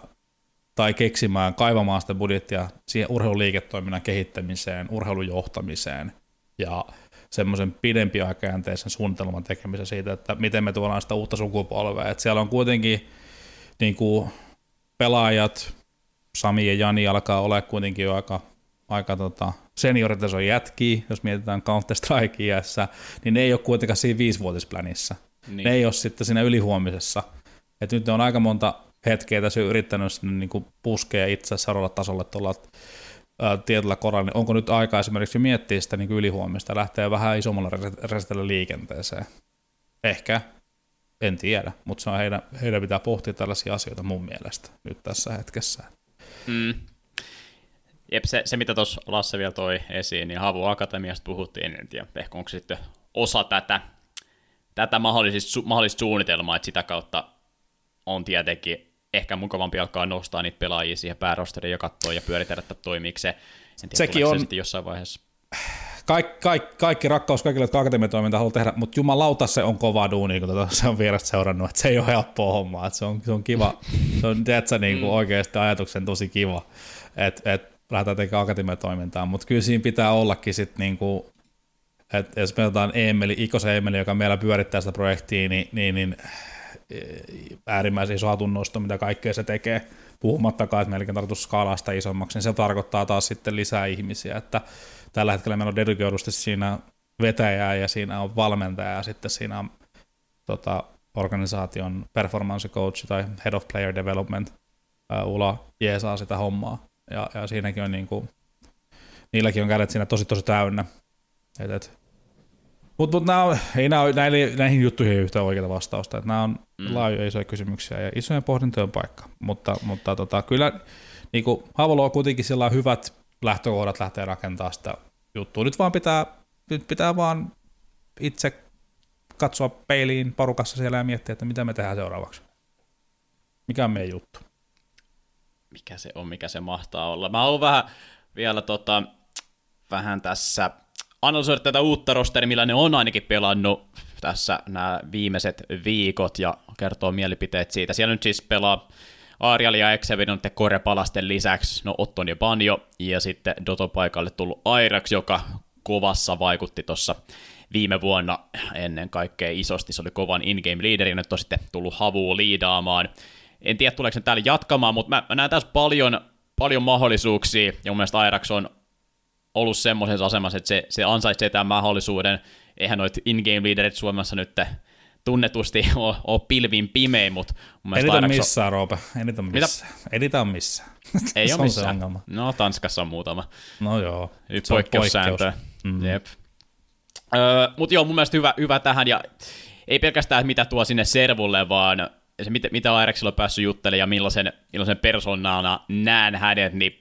tai keksimään, kaivamaan sitä budjettia siihen urheiluliiketoiminnan kehittämiseen, urheilujohtamiseen. Ja semmoisen pidempiaikajanteisen suunnitelman tekemisen siitä, että miten me tuodaan sitä uutta sukupolvea. Et siellä on kuitenkin niin kuin pelaajat, Sami ja Jani alkaa olla kuitenkin jo aika, aika tota, senioritason jätkiä, jos mietitään counter strike niin ne ei ole kuitenkaan siinä viisivuotisplanissa. Niin. Ne ei ole sitten siinä ylihuomisessa. Et nyt on aika monta hetkeä tässä yrittänyt niin kuin puskea itse seuraavalle tasolle tuolla tietyllä koralla, niin onko nyt aika esimerkiksi miettiä sitä niin ylihuomista ja lähteä vähän isommalla resistellä liikenteeseen? Ehkä, en tiedä, mutta se on heidän, heidän pitää pohtia tällaisia asioita mun mielestä nyt tässä hetkessä. Mm. Jep, se, se mitä tuossa Lasse vielä toi esiin, niin Havu Akatemiasta puhuttiin, en tiedä, ehkä onko se sitten osa tätä, tätä mahdollista, mahdollista suunnitelmaa, että sitä kautta on tietenkin ehkä mukavampi alkaa nostaa niitä pelaajia siihen päärosteriin ja katsoa ja pyöritellä, että toimiiko se. En tiedä, Sekin on... Se sitten jossain vaiheessa. Kaik, kaik, kaikki rakkaus kaikille, jotka akatemiatoimintaa haluaa tehdä, mutta jumalauta se on kova duuni, kun tota, se on vierestä seurannut, että se ei ole helppoa hommaa, että se on, se on kiva, se on tiedätkö, niin kuin mm. oikeasti ajatuksen tosi kiva, että et, lähdetään tekemään akatemiatoimintaa, mutta kyllä siinä pitää ollakin sitten niin kuin, että jos me otetaan Emeli, Ikosen Emeli, joka meillä pyörittää sitä projektia, niin, niin, niin äärimmäisen iso hatunnosto, mitä kaikkea se tekee, puhumattakaan, että meilläkin tarkoitus skaalaa sitä isommaksi, niin se tarkoittaa taas sitten lisää ihmisiä, että tällä hetkellä meillä on dedikoidusti siinä vetäjää ja siinä on valmentaja ja sitten siinä on tota, organisaation performance coach tai head of player development uh, Ula jeesaa sitä hommaa ja, ja siinäkin on niin kuin, niilläkin on kädet siinä tosi tosi täynnä. Et, et, mutta mut ei nää, näihin, näihin juttuihin ei yhtä oikeaa vastausta. Nämä on mm. laajoja isoja kysymyksiä ja isojen pohdintojen paikka. Mutta, mutta tota, kyllä niin Havolo on kuitenkin sillä hyvät lähtökohdat lähteä rakentamaan sitä juttua. Nyt vaan pitää, nyt pitää vaan itse katsoa peiliin porukassa siellä ja miettiä, että mitä me tehdään seuraavaksi. Mikä on meidän juttu? Mikä se on, mikä se mahtaa olla. Mä oon vähän vielä tota, vähän tässä analysoida tätä uutta rosteria, millä ne on ainakin pelannut tässä nämä viimeiset viikot ja kertoo mielipiteet siitä. Siellä nyt siis pelaa Arial ja Exevidon ja Kore Palasten lisäksi, no Otton ja Banjo, ja sitten Doton paikalle tullut Airax, joka kovassa vaikutti tuossa viime vuonna ennen kaikkea isosti. Se oli kovan in-game leaderi, nyt on sitten tullut Havu liidaamaan. En tiedä, tuleeko se täällä jatkamaan, mutta mä, mä näen tässä paljon, paljon mahdollisuuksia, ja mun mielestä Airax on ollut semmoisessa asemassa, että se, se ansaitsee tämän mahdollisuuden. Eihän noit in-game leaderit Suomessa nyt tunnetusti ole, ole pilvin pimein, mutta mun mielestä Enitä missään, Roope. Enitä missään. Enitä on missään. Ei ole missään. No, Tanskassa on muutama. No joo. Se poikkeussääntö. Mm. Jep. Öö, mutta joo, mun mielestä hyvä, hyvä tähän, ja ei pelkästään, että mitä tuo sinne servulle, vaan se, mitä, mitä Aireksilla on päässyt juttelemaan ja millaisen, millaisen persoonana näen hänet, niin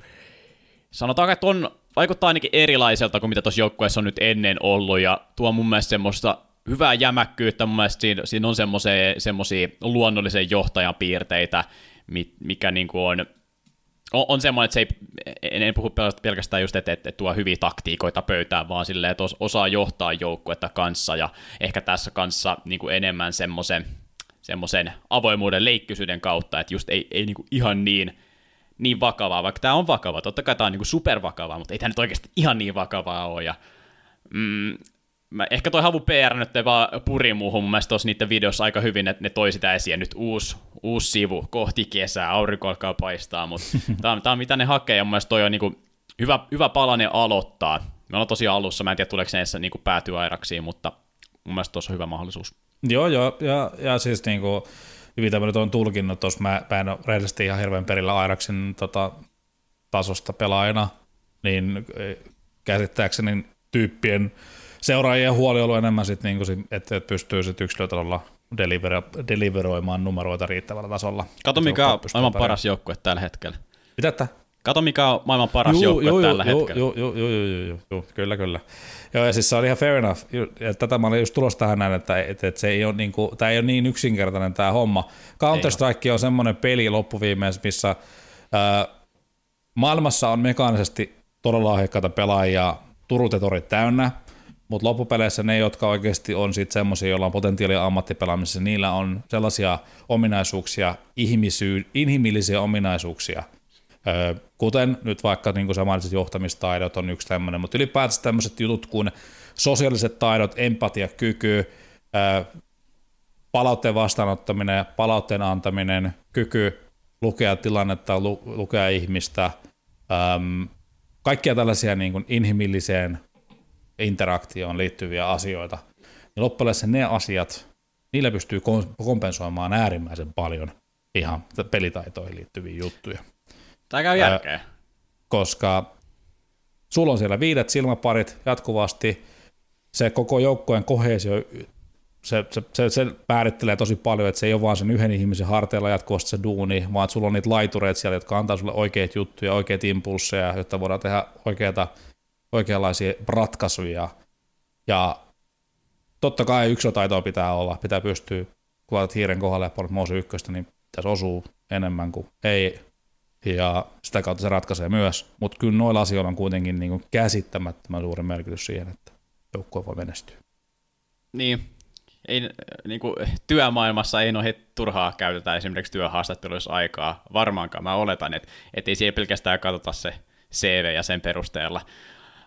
sanotaan, että on vaikuttaa ainakin erilaiselta kuin mitä tuossa joukkueessa on nyt ennen ollut, ja tuo mun mielestä semmoista hyvää jämäkkyyttä, mun mielestä siinä, siinä on semmoisia luonnollisen johtajan piirteitä, mikä niin kuin on, on, on semmoinen, että se ei, en puhu pelkästään just, että, että tuo hyviä taktiikoita pöytään, vaan silleen, että osaa johtaa joukkuetta kanssa, ja ehkä tässä kanssa niin kuin enemmän semmoisen, semmoisen avoimuuden leikkisyyden kautta, että just ei, ei niin kuin ihan niin, niin vakavaa, vaikka tämä on vakavaa, totta kai tämä on niin supervakavaa, mutta ei tämä nyt oikeasti ihan niin vakavaa ole, ja mm, mä, ehkä toi Havu PR nyt ei vaan puri muuhun mun mielestä tuossa niiden videossa aika hyvin, että ne toi sitä esiin. Nyt uusi, uusi sivu kohti kesää, aurinko alkaa paistaa, mutta tämä on, tää on mitä ne hakee, ja mun mielestä toi on niinku hyvä, hyvä palanen aloittaa. Me ollaan tosiaan alussa, mä en tiedä tuleeko edes niinku päätyä airaksiin, mutta mun mielestä tuossa on hyvä mahdollisuus. Joo, joo, ja, ja siis niinku, hyvin mä nyt on tulkinnut tuossa, mä, mä en ole rehellisesti ihan hirveän perillä Airaksin tota, tasosta pelaajana, niin eh, käsittääkseni tyyppien seuraajien huoli on ollut enemmän sit niinku, että pystyy sit yksilötasolla delivero- deliveroimaan numeroita riittävällä tasolla. Kato mikä on maailman paras joukkue tällä hetkellä. Mitä että? Kato mikä on maailman paras juu, joukkue juu, tällä juu, hetkellä. Joo, joo, joo, joo, joo, joo, kyllä, kyllä. Joo, ja siis se on ihan fair enough. Ja tätä mä olin just tulossa tähän näin, että, että, että se ei ole, niin kuin, tämä ei ole niin yksinkertainen tämä homma. Counter-Strike on semmoinen peli loppuviimeessä, missä ää, maailmassa on mekaanisesti todella lahjakkaita pelaajia, turut ja torit täynnä, mutta loppupeleissä ne, jotka oikeasti on sitten semmoisia, joilla on potentiaalia ammattipelaamisessa, niillä on sellaisia ominaisuuksia, ihmisyy, inhimillisiä ominaisuuksia, kuten nyt vaikka niin kuin mainitsit, johtamistaidot on yksi tämmöinen, mutta ylipäätään tämmöiset jutut kuin sosiaaliset taidot, empatiakyky, palautteen vastaanottaminen, palautteen antaminen, kyky lukea tilannetta, lukea ihmistä, kaikkia tällaisia niin kuin inhimilliseen interaktioon liittyviä asioita, niin loppujen ne asiat, niillä pystyy kompensoimaan äärimmäisen paljon ihan pelitaitoihin liittyviä juttuja. Tämä käy järkeä. Koska sulla on siellä viidet silmäparit jatkuvasti, se koko joukkojen kohesio, se, se, se, se määrittelee tosi paljon, että se ei ole vaan sen yhden ihmisen harteilla jatkuvasti se duuni, vaan sulla on niitä laitureita siellä, jotka antaa sulle oikeita juttuja, oikeita impulseja, jotta voidaan tehdä oikeita oikeanlaisia ratkaisuja. Ja totta kai yksilötaitoa pitää olla, pitää pystyä, kun laitat hiiren kohdalle ja ykköstä, niin tässä osuu enemmän kuin ei, ja sitä kautta se ratkaisee myös. Mutta kyllä noilla asioilla on kuitenkin niin kuin käsittämättömän suuri merkitys siihen, että joukkue voi menestyä. Niin, ei, niin kuin, työmaailmassa ei noin turhaa käytetä esimerkiksi työhaastatteluissa aikaa. Varmaankaan mä oletan, että, että ei siellä pelkästään katsota se CV ja sen perusteella,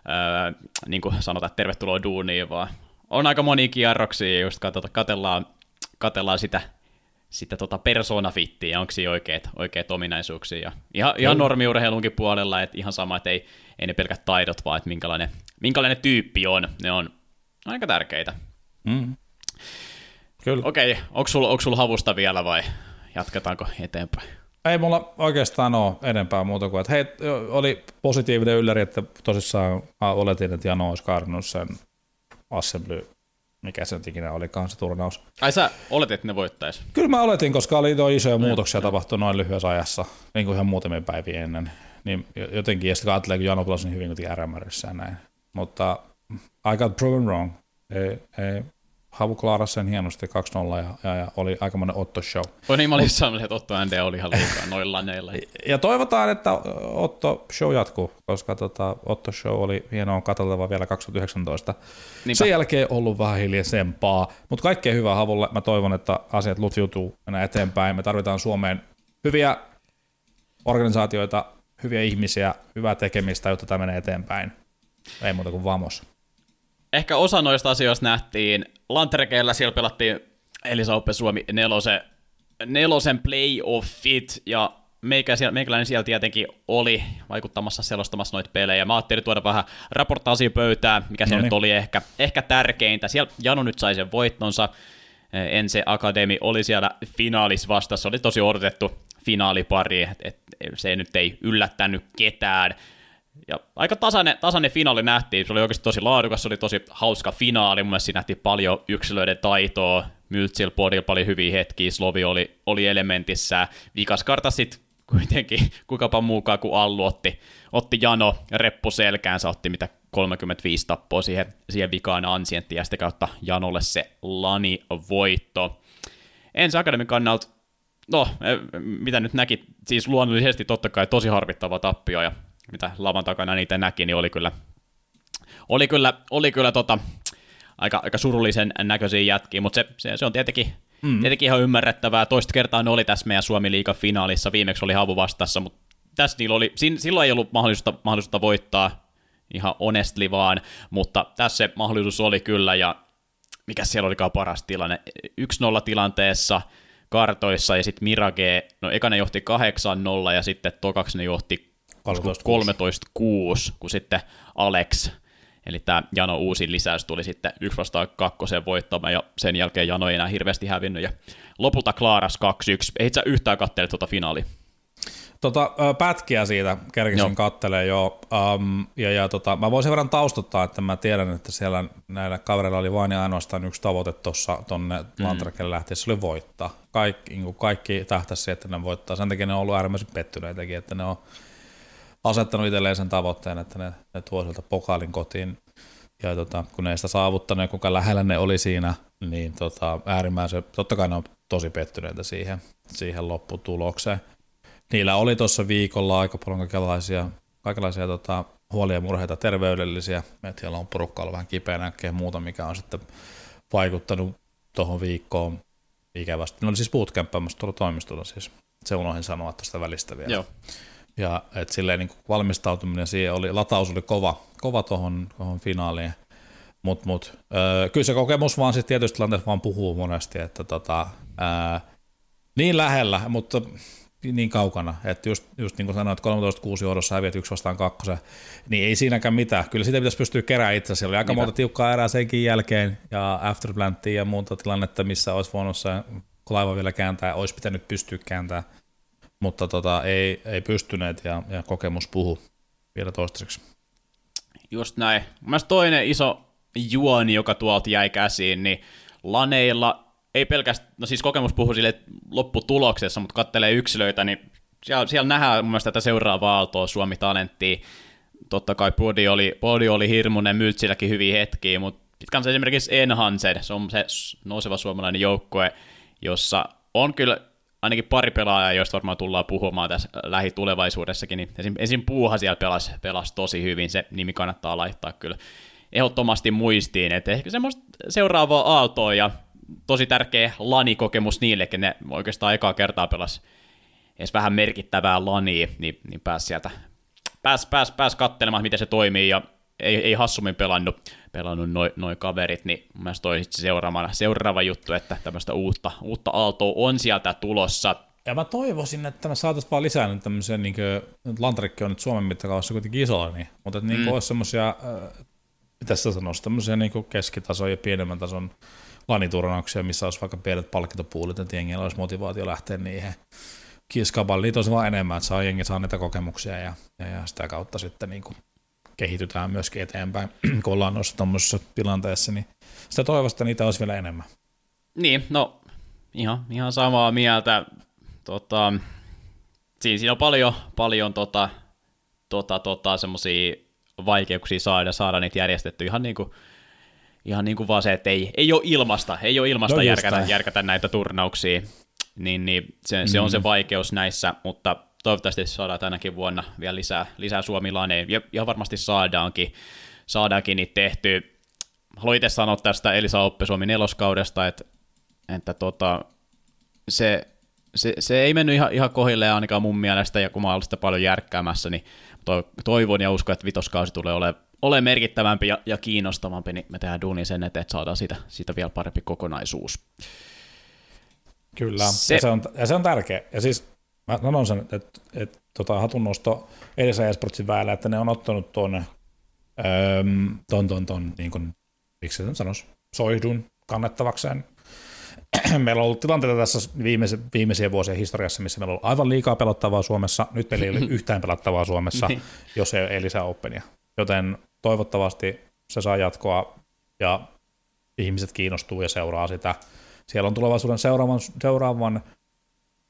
öö, niin kuin sanotaan, että tervetuloa duuniin, vaan on aika moni kierroksia, just katsota, katellaan, katellaan sitä, sitä tota persoonafittiä, onko siinä oikeat, oikeat ominaisuuksia. Ja ihan, ihan normiurheilunkin puolella, että ihan sama, että ei, ei ne pelkät taidot, vaan että minkälainen, minkälainen tyyppi on. Ne on aika tärkeitä. Mm. Kyllä. Okei, onko sulla sul havusta vielä vai jatketaanko eteenpäin? Ei mulla oikeastaan ole enempää muuta kuin, että hei, oli positiivinen ylläri, että tosissaan oletin, että Jano olisi karnut sen Assembly, mikä se nyt ikinä olikaan se turnaus. Ai sä oletit, että ne voittaisi? Kyllä mä oletin, koska oli tuo isoja muutoksia tapahtunut noin lyhyessä ajassa, niin kuin ihan muutamia päiviä ennen. Niin jotenkin, ja sitten ajattelee, kun Jano pelasi niin hyvin kuin RMRissä näin. Mutta I got proven wrong. Ei, ei, Havu klarasi sen hienosti 2-0 ja, ja, ja oli aikamoinen Otto show. Oi niin, mä olin saanut, että Otto ND oli ihan liikaa noilla laneilla. Ja toivotaan, että Otto show jatkuu, koska tota, Otto show oli hienoa katsottava vielä 2019. Niinpä. Sen jälkeen ollut vähän hiljaisempaa, mutta kaikkea hyvää Havulle. Mä toivon, että asiat lutviutuu mennä eteenpäin. Me tarvitaan Suomeen hyviä organisaatioita, hyviä ihmisiä, hyvää tekemistä, jotta tämä menee eteenpäin. Ei muuta kuin vamos ehkä osa noista asioista nähtiin Lantrekeillä, siellä pelattiin Elisa Oppe Suomi nelosen, nelosen playoffit, ja meikä, meikäläinen siellä tietenkin oli vaikuttamassa selostamassa noita pelejä. Mä ajattelin tuoda vähän raportaasia pöytään, mikä se nyt oli ehkä, ehkä tärkeintä. Siellä Janu nyt sai sen voittonsa. Ense Akademi oli siellä finaalis vastassa, oli tosi odotettu finaalipari, että et, se nyt ei yllättänyt ketään. Ja aika tasainen, tasainen finaali nähtiin, se oli oikeasti tosi laadukas, se oli tosi hauska finaali, mun mielestä siinä nähtiin paljon yksilöiden taitoa, Myltsil podilla paljon hyviä hetkiä, Slovi oli, oli elementissä, vikas karta sitten kuitenkin, kuinka muukaan kuin Allu otti, otti Jano reppu selkäänsä, otti mitä 35 tappoa siihen, siihen vikaan ansientti ja sitä kautta Janolle se lani voitto. Ensi akademin kannalta no, eh, mitä nyt näki, siis luonnollisesti totta kai tosi harvittava tappio, ja mitä lavan takana niitä näki, niin oli kyllä, oli kyllä, oli kyllä tota, aika, aika surullisen näköisiä jätkiä, mutta se, se, se, on tietenkin, mm. tietenkin ihan ymmärrettävää. Toista kertaa ne oli tässä meidän Suomi Liiga finaalissa, viimeksi oli Havu vastassa, mutta tässä niillä oli, silloin ei ollut mahdollisuutta, mahdollisuutta voittaa ihan honestly vaan, mutta tässä se mahdollisuus oli kyllä, ja mikä siellä olikaan paras tilanne, 1-0 tilanteessa, kartoissa, ja sitten Mirage, no ekana johti 8-0, ja sitten tokaksi ne johti 13-6, kun sitten Alex, eli tämä Jano uusi lisäys tuli sitten yksi vastaan kakkosen voittamaan, ja sen jälkeen Jano ei enää hirveästi hävinnyt, ja lopulta Klaaras 2-1. Ei sä yhtään kattele tuota finaalia? Tota, pätkiä siitä kerkisin kattelee jo. Um, ja, ja tota, mä voisin verran taustottaa, että mä tiedän, että siellä näillä kavereilla oli vain ja ainoastaan yksi tavoite tuossa tonne mm. Lantrakelle lähtiessä, oli voittaa. Kaikki, niin kaikki tähtäisi että ne voittaa. Sen takia ne on ollut äärimmäisen pettyneitäkin, että ne on asettanut itselleen sen tavoitteen, että ne, ne tuo sieltä pokaalin kotiin. Ja tota, kun ne ei sitä saavuttanut ja kuinka lähellä ne oli siinä, niin tota, äärimmäisen, totta kai ne on tosi pettyneitä siihen, siihen lopputulokseen niillä oli tuossa viikolla aika paljon kaikenlaisia, kaikenlaisia tota, huolia ja murheita terveydellisiä. että siellä on porukka ollut vähän kipeänä ja muuta, mikä on sitten vaikuttanut tuohon viikkoon ikävästi. Ne oli siis bootcampaamassa tuolla toimistolla siis. Se unohdin sanoa tuosta välistä vielä. Joo. Ja et silleen niin valmistautuminen siihen oli, lataus oli kova, kova tuohon finaaliin. Mutta mut, öö, kyllä se kokemus vaan sitten tietysti tilanteessa vaan puhuu monesti, että tota, ää, niin lähellä, mutta niin kaukana, että just, just niin kuin sanoit, 13-6 johdossa häviät yksi vastaan kakkosen, niin ei siinäkään mitään. Kyllä sitä pitäisi pystyä keräämään itse. Siellä oli aika monta tiukkaa erää senkin jälkeen ja afterplanttia ja muuta tilannetta, missä olisi voinut se laiva vielä kääntää, olisi pitänyt pystyä kääntämään, mutta tota, ei, ei pystyneet ja, ja kokemus puhu vielä toistaiseksi. Just näin. Mielestäni toinen iso juoni, joka tuolta jäi käsiin, niin laneilla ei pelkästään, no siis kokemus puhuu sille lopputuloksessa, mutta kattelee yksilöitä, niin siellä, siellä nähdään mun mielestä tätä seuraavaa aaltoa Suomi-talenttia. Totta kai Body oli, Body oli hirmuinen, Myltsilläkin hyviä hetkiä, mutta se esimerkiksi Enhanced, se on se nouseva suomalainen joukkue, jossa on kyllä ainakin pari pelaajaa, joista varmaan tullaan puhumaan tässä lähitulevaisuudessakin, niin esim. esim. Puuha siellä pelasi, pelasi tosi hyvin, se nimi kannattaa laittaa kyllä ehdottomasti muistiin, että ehkä semmoista seuraavaa aaltoa ja tosi tärkeä lanikokemus niille, että ne oikeastaan ekaa kertaa pelas edes vähän merkittävää lania, niin, niin pääs sieltä, pääs, pääs, pääs katselemaan, miten se toimii, ja ei, ei hassummin pelannut, pelannut noin noi kaverit, niin mun mielestä toi seuraava, seuraava juttu, että tämmöistä uutta, uutta aaltoa on sieltä tulossa. Ja mä toivoisin, että me saataisiin vaan lisää nyt tämmöisiä, niin kuin, Lantrikki on nyt Suomen mittakaavassa kuitenkin iso, niin, mutta että niin mm. olisi semmoisia, äh, mitä sä sanoisi, tämmöisiä niin keskitason ja pienemmän tason laniturnauksia, missä olisi vaikka pienet palkintopuulit, että jengillä olisi motivaatio lähteä niihin kiskaballiin tosi vaan enemmän, että saa jengi saa niitä kokemuksia ja, ja, ja sitä kautta sitten niin kuin kehitytään myöskin eteenpäin, kun ollaan noissa tuommoisessa tilanteessa, niin sitä toivosta niitä olisi vielä enemmän. Niin, no ihan, ihan samaa mieltä. Tota, siinä, siinä on paljon, paljon tota, tota, tota, semmoisia vaikeuksia saada, saada niitä järjestetty ihan niin kuin ihan niin kuin vaan se, että ei, ei ole ilmasta, ei ole ilmasta no järkätä, järkätä näitä turnauksia, niin, niin se, se on se mm. vaikeus näissä, mutta toivottavasti saadaan tänäkin vuonna vielä lisää, lisää suomilaneja, ja, ja varmasti saadaankin, saadaankin niitä tehtyä. Haluan itse sanoa tästä Elisa Oppe Suomi neloskaudesta, että, että tota, se, se, se, ei mennyt ihan, ihan kohilleen ainakaan mun mielestä, ja kun mä olen sitä paljon järkkäämässä, niin toivon ja uskon, että vitoskausi tulee olemaan ole merkittävämpi ja, ja kiinnostavampi, niin me tehdään duuni sen eteen, että saadaan siitä, siitä vielä parempi kokonaisuus. Kyllä, se... Ja, se on, ja se on tärkeä. Ja siis mä sanon sen, että, että, että tota, hatunnosto edessä esportsin väellä, että ne on ottanut tuon ton, ton, ton, niin kuin, miksi sen sanoisi, soihdun kannettavakseen. meillä on ollut tilanteita tässä viimeisen, viimeisien vuosien historiassa, missä meillä on ollut aivan liikaa pelattavaa Suomessa. Nyt meillä ei ole yhtään pelattavaa Suomessa, niin. jos ei, ei lisää Openia. Joten toivottavasti se saa jatkoa ja ihmiset kiinnostuu ja seuraa sitä. Siellä on tulevaisuuden seuraavan, seuraavan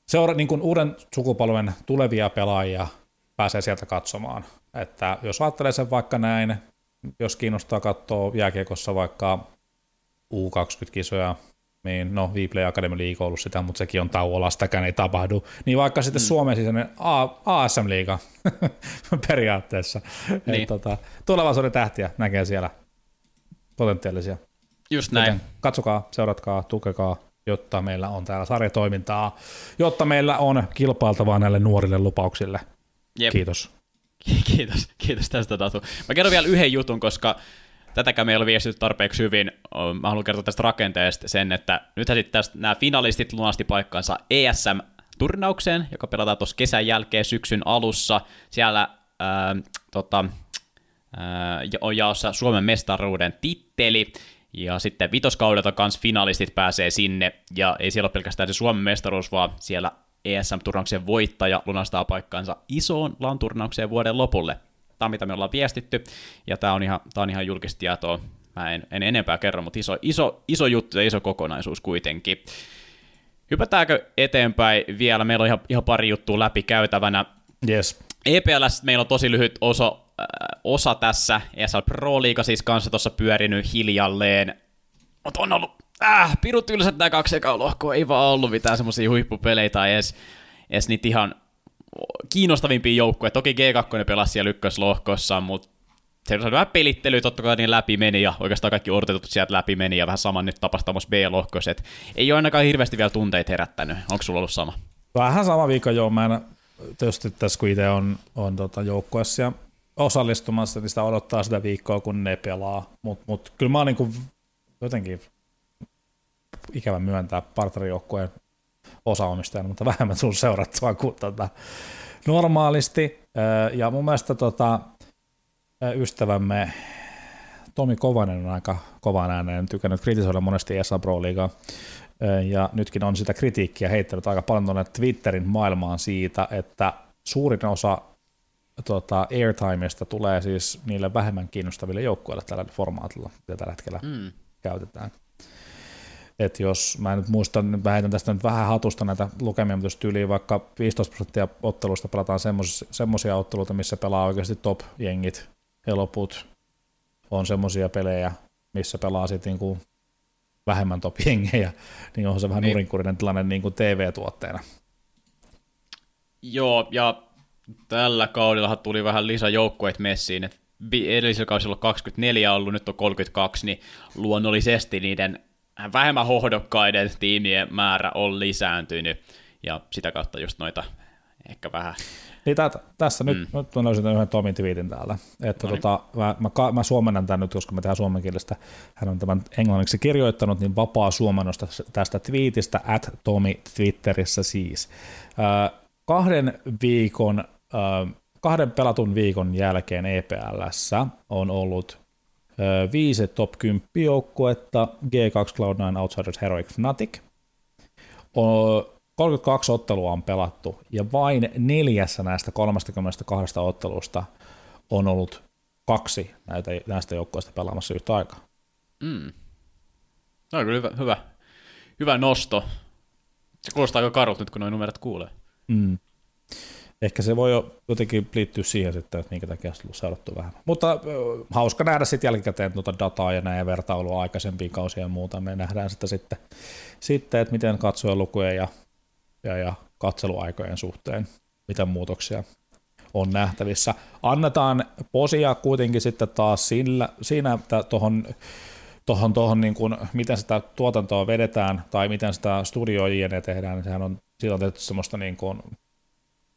seura, niin kuin uuden sukupolven tulevia pelaajia pääsee sieltä katsomaan. Että jos ajattelee sen vaikka näin, jos kiinnostaa katsoa jääkiekossa vaikka U20-kisoja, niin no Viplay Academy League on ollut sitä, mutta sekin on tauolla, sitäkään ei tapahdu. Niin vaikka sitten mm. Suomen sisäinen ASM-liiga periaatteessa. Niin. Et, tota, tulevaisuuden tähtiä näkee siellä potentiaalisia. Just näin. Joten katsokaa, seuratkaa, tukekaa, jotta meillä on täällä sarjatoimintaa, jotta meillä on kilpailtavaa näille nuorille lupauksille. Jep. Kiitos. Kiitos, kiitos tästä Tatu. Mä kerron vielä yhden jutun, koska tätäkään me ei ole viestinyt tarpeeksi hyvin. Mä haluan kertoa tästä rakenteesta sen, että nythän sitten tästä nämä finalistit lunasti paikkansa ESM-turnaukseen, joka pelataan tuossa kesän jälkeen syksyn alussa. Siellä ää, tota, ää, on jaossa Suomen mestaruuden titteli, ja sitten vitoskaudelta kans finalistit pääsee sinne, ja ei siellä ole pelkästään se Suomen mestaruus, vaan siellä ESM-turnauksen voittaja lunastaa paikkaansa isoon LAN-turnaukseen vuoden lopulle. Tämä on mitä me ollaan viestitty, ja tämä on ihan, tämä on ihan julkista tietoa. Mä en, en enempää kerro, mutta iso, iso, iso juttu ja iso kokonaisuus kuitenkin. Hypätäänkö eteenpäin vielä? Meillä on ihan, ihan pari juttua läpi käytävänä. Yes. EPLS meillä on tosi lyhyt osa, osa tässä. ESL Pro Liiga siis kanssa tuossa pyörinyt hiljalleen. Mutta on ollut äh, pirut tylsät nämä kaksi ekaa lohkoa. Ei vaan ollut mitään semmoisia huippupelejä tai edes, edes niitä ihan kiinnostavimpia joukkoja. Toki G2 pelasi siellä ykköslohkossa, mutta se on vähän pelittelyä, totta kai niin läpi meni, ja oikeastaan kaikki odotetut sieltä läpi meni, ja vähän sama nyt tapahtumassa B-lohkossa, ei ole ainakaan hirveästi vielä tunteita herättänyt. Onko sulla ollut sama? Vähän sama viikko, joo. Mä en, tietysti tässä kun itse on, on tota joukkueessa ja osallistumassa, niin sitä odottaa sitä viikkoa, kun ne pelaa. Mutta mut, kyllä mä oon niin jotenkin ikävä myöntää partnerijoukkueen osaomistajana, mutta vähemmän sun seurattua kuin tota, normaalisti. Ja mun mielestä tota, ystävämme Tomi Kovanen on aika kovan ääneen tykännyt kritisoida monesti ESA Pro. Ja nytkin on sitä kritiikkiä heittänyt aika paljon tuonne Twitterin maailmaan siitä, että suurin osa tota, airtimeista tulee siis niille vähemmän kiinnostaville joukkueille tällä formaatilla, mitä tällä hetkellä mm. käytetään että jos mä nyt muistan, mä heitän tästä nyt vähän hatusta näitä lukemia, mutta jos tyyliin vaikka 15 prosenttia ottelusta pelataan semmoisia otteluita, missä pelaa oikeasti top-jengit ja loput on semmoisia pelejä, missä pelaa sitten niinku vähemmän top-jengejä, niin on se vähän niin. nurinkurinen tilanne niin kuin TV-tuotteena. Joo, ja tällä kaudella tuli vähän lisäjoukkueet messiin, että edellisellä kaudella 24 ollut, nyt on 32, niin luonnollisesti niiden vähemmän hohdokkaiden tiimien määrä on lisääntynyt, ja sitä kautta just noita ehkä vähän... Niin tätä, tässä mm. nyt, nyt mä löysin yhden Tomin twiitin täällä, että no niin. tota, mä, mä, mä suomennan tämän nyt, koska mä tehdään suomenkielistä, hän on tämän englanniksi kirjoittanut, niin vapaa suomennosta tästä twiitistä, at Tomi Twitterissä siis. Äh, kahden viikon, kahden pelatun viikon jälkeen EPLssä on ollut viisi top 10 joukkuetta, G2 Cloud9 Outsiders Heroic Fnatic. 32 ottelua on pelattu ja vain neljässä näistä 32 ottelusta on ollut kaksi näitä, näistä joukkueista pelaamassa yhtä aikaa. Mm. No, kyllä hyvä, hyvä, hyvä nosto. Se kuulostaa aika karut nyt, kun noin numerot kuulee. Mm ehkä se voi jo jotenkin liittyä siihen sitten, että minkä takia seurattu vähän. Mutta hauska nähdä sitten jälkikäteen tuota dataa ja näin vertailua aikaisempiin kausia ja muuta. Me nähdään sitä sitten, sitten että miten lukujen ja, ja, ja katseluaikojen suhteen, mitä muutoksia on nähtävissä. Annetaan posia kuitenkin sitten taas sillä, siinä tuohon tuohon, tuohon niin kuin, miten sitä tuotantoa vedetään tai miten sitä studioijene tehdään, niin sehän on, siitä on tehty semmoista niin kuin,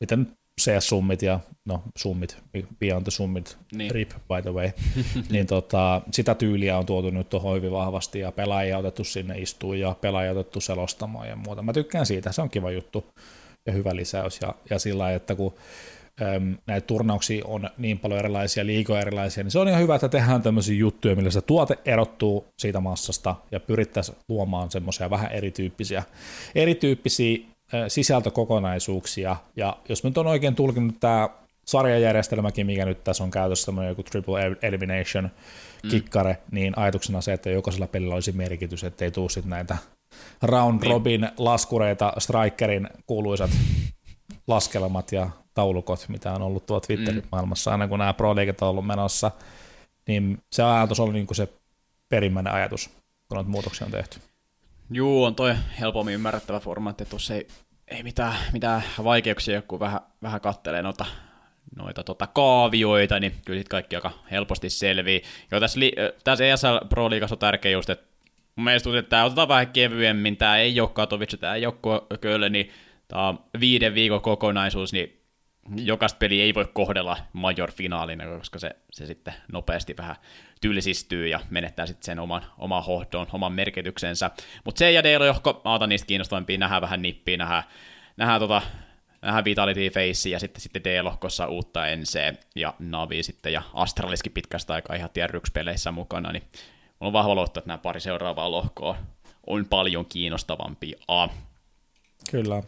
miten CS-summit ja no summit, Beyond the Summit, niin. RIP by the way, niin tota, sitä tyyliä on tuotu nyt tuohon hyvin vahvasti ja pelaajia otettu sinne istuun ja pelaajia otettu selostamaan ja muuta. Mä tykkään siitä, se on kiva juttu ja hyvä lisäys ja, ja sillä että kun äm, näitä turnauksia on niin paljon erilaisia, liikoja erilaisia, niin se on ihan hyvä, että tehdään tämmöisiä juttuja, millä se tuote erottuu siitä massasta ja pyrittäisiin luomaan semmoisia vähän erityyppisiä, erityyppisiä sisältökokonaisuuksia, ja jos nyt on oikein tulkinut tämä sarjajärjestelmäkin, mikä nyt tässä on käytössä, tämmöinen joku triple elimination mm. kikkare, mm. niin ajatuksena se, että jokaisella pelillä olisi merkitys, ettei tuu sitten näitä round niin. robin niin. laskureita, strikerin kuuluisat laskelmat ja taulukot, mitä on ollut tuolla Twitterin mm. maailmassa, aina kun nämä pro on ollut menossa, niin se ajatus oli niin kuin se perimmäinen ajatus, kun noita muutoksia on tehty. Juu, on toi helpommin ymmärrettävä formaatti, että tuossa ei, ei mitään, mitään vaikeuksia, kun vähän, vähän kattelee noita, noita tota, kaavioita, niin kyllä sit kaikki aika helposti selvii. Jo tässä, li, tässä ESL Pro Leagueassa on tärkeä just, että mun mielestä tuntuu, että tämä otetaan vähän kevyemmin, tämä ei ole Katowice, tämä ei ole Köln, niin tämä on viiden viikon kokonaisuus, niin jokaista peli ei voi kohdella major finaalina, koska se, se sitten nopeasti vähän tylsistyy ja menettää sitten sen oman, oman hohdon, oman merkityksensä. Mutta se ja Delo Johko, mä otan niistä kiinnostavampia, nähdään vähän nippiä, nähdään, nähdään, tota, nähdään Vitality Face ja sitten, sitten D-lohkossa uutta NC ja Navi sitten ja Astraliskin pitkästä aikaa ihan peleissä mukana, niin mulla on vahva luotto, että nämä pari seuraavaa lohkoa on paljon kiinnostavampia. Kyllä.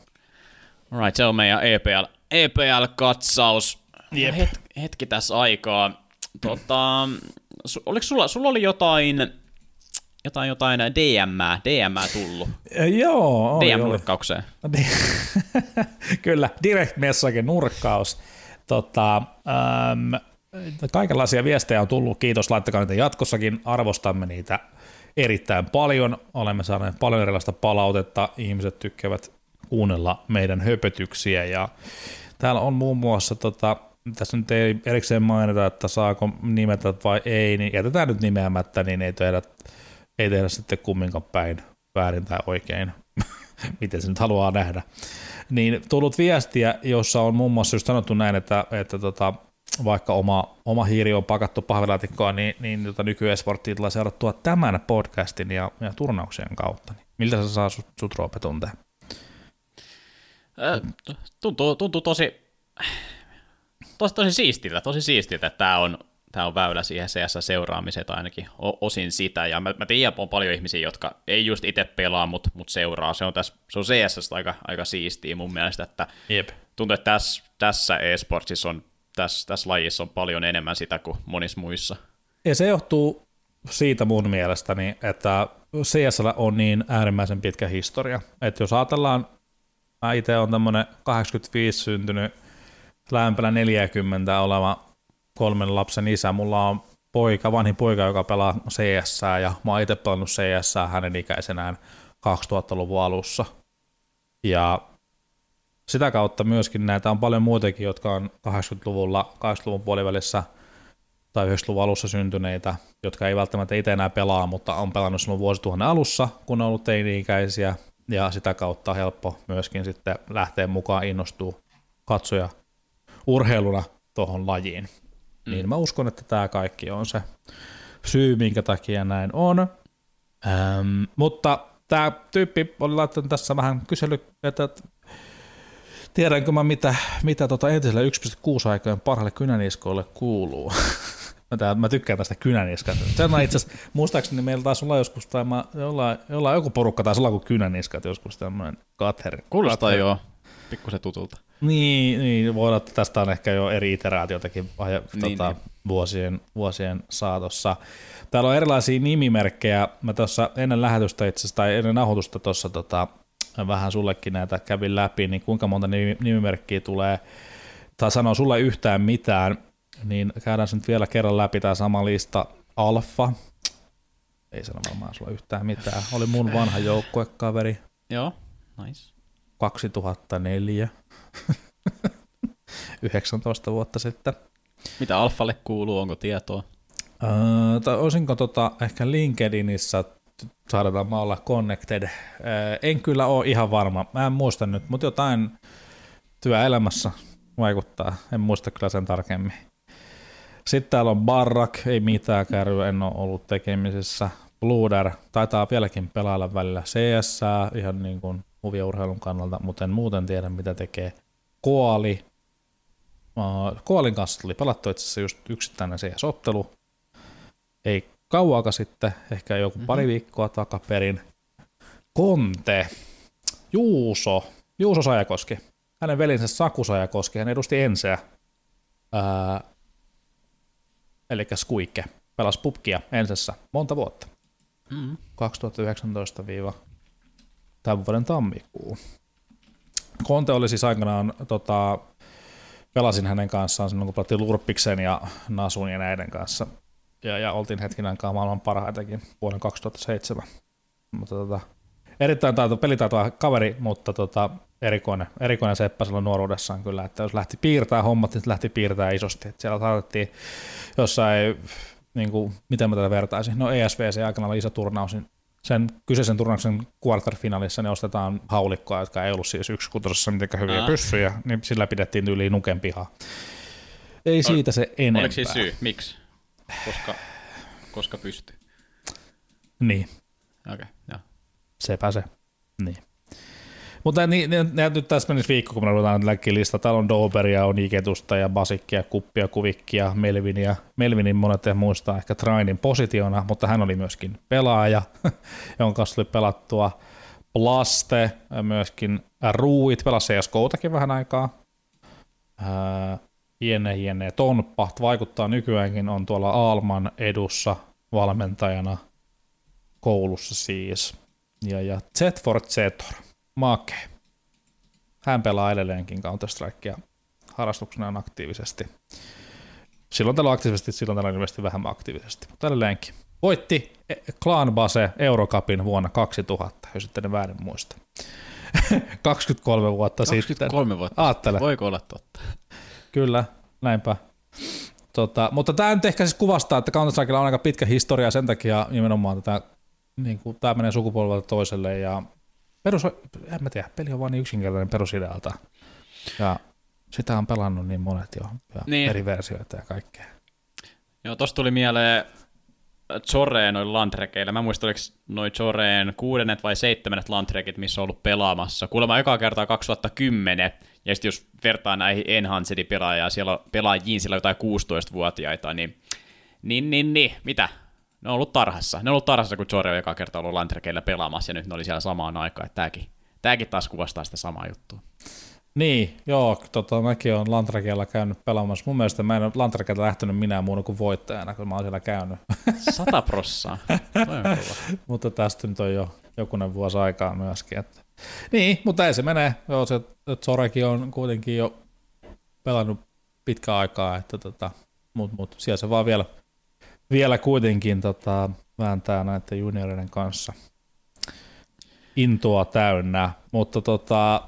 Alright, se on meidän EPL, EPL-katsaus. Jep. Het, hetki tässä aikaa. Tota, su, oliko sulla, sulla oli jotain, jotain, jotain DM, DM tullut? Joo, oli, DM-nurkkaukseen. Oli. Kyllä, direct message nurkkaus. Tota, ähm, kaikenlaisia viestejä on tullut, kiitos, laittakaa niitä jatkossakin, arvostamme niitä erittäin paljon, olemme saaneet paljon erilaista palautetta, ihmiset tykkäävät kuunnella meidän höpötyksiä ja täällä on muun muassa tota, tässä nyt ei erikseen mainita, että saako nimetä vai ei, niin jätetään nyt nimeämättä, niin ei tehdä, ei tehdä sitten kumminkaan päin väärin tai oikein, miten se nyt haluaa nähdä. Niin tullut viestiä, jossa on muun muassa just sanottu näin, että, että tota, vaikka oma, oma hiiri on pakattu pahvilaatikkoa, niin, niin tota nykyesporttia tulee seurattua tämän podcastin ja, ja turnauksien kautta. Niin miltä se saa sut, sut tuntea? Tuntuu, tuntuu tosi tosi, tosi siistiltä, tosi siistiltä, että tämä on, tämä on väylä siihen CS-seuraamiseen tai ainakin osin sitä. Ja mä, mä tiedän, on paljon ihmisiä, jotka ei just itse pelaa, mutta mut seuraa. Se on, tässä, se on CS aika, aika siistiä mun mielestä, että Jep. tuntuu, että tässä, tässä e-sportsissa on, tässä, tässä lajissa on paljon enemmän sitä kuin monissa muissa. Ja se johtuu siitä mun mielestäni, että CS on niin äärimmäisen pitkä historia. Että jos ajatellaan, mä itse on tämmöinen 85 syntynyt lähempänä 40 oleva kolmen lapsen isä. Mulla on poika, vanhin poika, joka pelaa CS, ja mä oon itse pelannut CS hänen ikäisenään 2000-luvun alussa. Ja sitä kautta myöskin näitä on paljon muitakin, jotka on 80-luvulla, 80-luvun puolivälissä tai 90-luvun alussa syntyneitä, jotka ei välttämättä itse enää pelaa, mutta on pelannut silloin vuosituhannen alussa, kun on ollut teini-ikäisiä, ja sitä kautta on helppo myöskin sitten lähteä mukaan innostua katsoja urheiluna tuohon lajiin. Mm. Niin mä uskon, että tämä kaikki on se syy, minkä takia näin on. Ähm, mutta tämä tyyppi oli laittanut tässä vähän kysely, että tiedänkö mä mitä, mitä tota entisellä 1.6 aikojen parhaalle kynäniskoille kuuluu. mä, tää, mä tykkään tästä kynäniskasta. Se on itse asiassa, muistaakseni meillä taisi olla joskus, tai mä, jollain, jollain joku porukka taisi olla kuin kynäniskat joskus tämmöinen katheri. Kuulostaa joo, pikkusen tutulta. Niin, niin voi olla, että tästä on ehkä jo eri iteraatiotakin niin, tota, niin. Vuosien, vuosien saatossa. Täällä on erilaisia nimimerkkejä. Mä tuossa ennen lähetystä itse asiassa, tai ennen nauhoitusta tuossa tota, vähän sullekin näitä kävin läpi, niin kuinka monta nimimerkkiä tulee, tai sanoo sulle yhtään mitään, niin käydään nyt vielä kerran läpi tämä sama lista. Alfa, ei sano varmaan sulla yhtään mitään, oli mun vanha joukkuekaveri. Joo, nice. 2004. 19 vuotta sitten. Mitä Alfalle kuuluu, onko tietoa? Öö, tai olisinko tota, ehkä LinkedInissä saadaan mä olla connected. Öö, en kyllä ole ihan varma, mä en muista nyt, mutta jotain työelämässä vaikuttaa, en muista kyllä sen tarkemmin. Sitten täällä on Barrak, ei mitään kärryä, en ole ollut tekemisissä. Bluder taitaa vieläkin pelailla välillä CS, ihan niin kuin urheilun kannalta, mutta en muuten tiedä mitä tekee. Koali. Koalin kanssa tuli pelattu itse asiassa just yksittäinen CS-ottelu. Ei kauaaka sitten, ehkä joku mm-hmm. pari viikkoa takaperin. Konte. Juuso. Juuso Sajakoski. Hänen velinsä Saku Sajakoski, hän edusti Enseä. Eli Skuikke. Pelasi pubkia Ensessä monta vuotta. Mm-hmm. 2019 tämän vuoden tammikuu. Konte oli siis aikanaan, tota, pelasin hänen kanssaan silloin, kun pelattiin Lurpiksen ja Nasun ja näiden kanssa. Ja, ja oltiin hetken aikaa maailman parhaitakin vuoden 2007. Mutta tota, erittäin taito, pelitaitoa kaveri, mutta tota, erikoinen, erikoinen seppä silloin nuoruudessaan kyllä, että jos lähti piirtää hommat, niin lähti piirtää isosti. Että siellä saatettiin jossain, niin kuin, miten mä tätä vertaisin, no ESVC aikana oli iso turnaus, niin sen kyseisen turnauksen quarterfinaalissa ne ostetaan haulikkoa, jotka ei ollut siis yksi mitenkään hyviä Aa. pyssyjä, niin sillä pidettiin yli nuken pihaa. Ei siitä se enempää. Oliko siis syy? Miksi? Koska, koska pystyy. Niin. Okei, okay, joo. Sepä se. Niin. Mutta niin, ne, ne, nyt tässä menisi viikko, kun me ruvetaan lista. Täällä on Doberia, on Iketusta ja Basikkia, Kuppia, Kuvikkia, Melvinia. Melvinin monet muistaa ehkä Trainin positiona, mutta hän oli myöskin pelaaja, jonka kanssa tuli pelattua. Plaste, myöskin Ruuit, pelasi CSGOtakin vähän aikaa. Hiene, hiene. Tonpa vaikuttaa nykyäänkin, on tuolla Alman edussa valmentajana koulussa siis. Ja, ja Z for Zetor, Make. Hän pelaa edelleenkin Counter-Strikea harrastuksenaan aktiivisesti. Silloin tällä aktiivisesti, silloin tällä ilmeisesti vähemmän aktiivisesti, mutta edelleenkin. Voitti Clan Base Eurocupin vuonna 2000, jos sitten väärin muista. 23 vuotta 23 sitten. 23 vuotta Aattele. Voiko olla totta? Kyllä, näinpä. Tota, mutta tämä nyt ehkä siis kuvastaa, että counter on aika pitkä historia sen takia nimenomaan tätä, niin kuin, tämä menee sukupolvelta toiselle ja perus, en mä tiedä, peli on vaan niin yksinkertainen perusidealta. Ja sitä on pelannut niin monet jo, ja niin. eri versioita ja kaikkea. Joo, tosta tuli mieleen Zoreen noin landrekeillä. Mä muistan, oliko noin Zoreen kuudennet vai seitsemännet landrekit, missä on ollut pelaamassa. Kuulemma eka kertaa 2010, ja sitten jos vertaa näihin Enhancedin pelaajia, siellä on pelaajiin siellä jotain 16-vuotiaita, niin, niin, niin, niin, mitä? Ne on ollut tarhassa. Ne on ollut tarhassa, kun Zore on eka kerta ollut landrekeillä pelaamassa, ja nyt ne oli siellä samaan aikaan. Että tääkin, tääkin taas kuvastaa sitä samaa juttua. Niin, joo, tota, mäkin olen Lantrakella käynyt pelaamassa. Mun mielestä mä en ole lähtenyt minä muun kuin voittajana, kun mä oon siellä käynyt. Sata prossaa. mutta tästä nyt on jo jokunen vuosi aikaa myöskin. Että. Niin, mutta ei se mene. Joo, se Zorekin on kuitenkin jo pelannut pitkä aikaa, että tota, mutta mut, siellä se vaan vielä, vielä kuitenkin tota, vääntää näiden junioreiden kanssa intoa täynnä, mutta tota,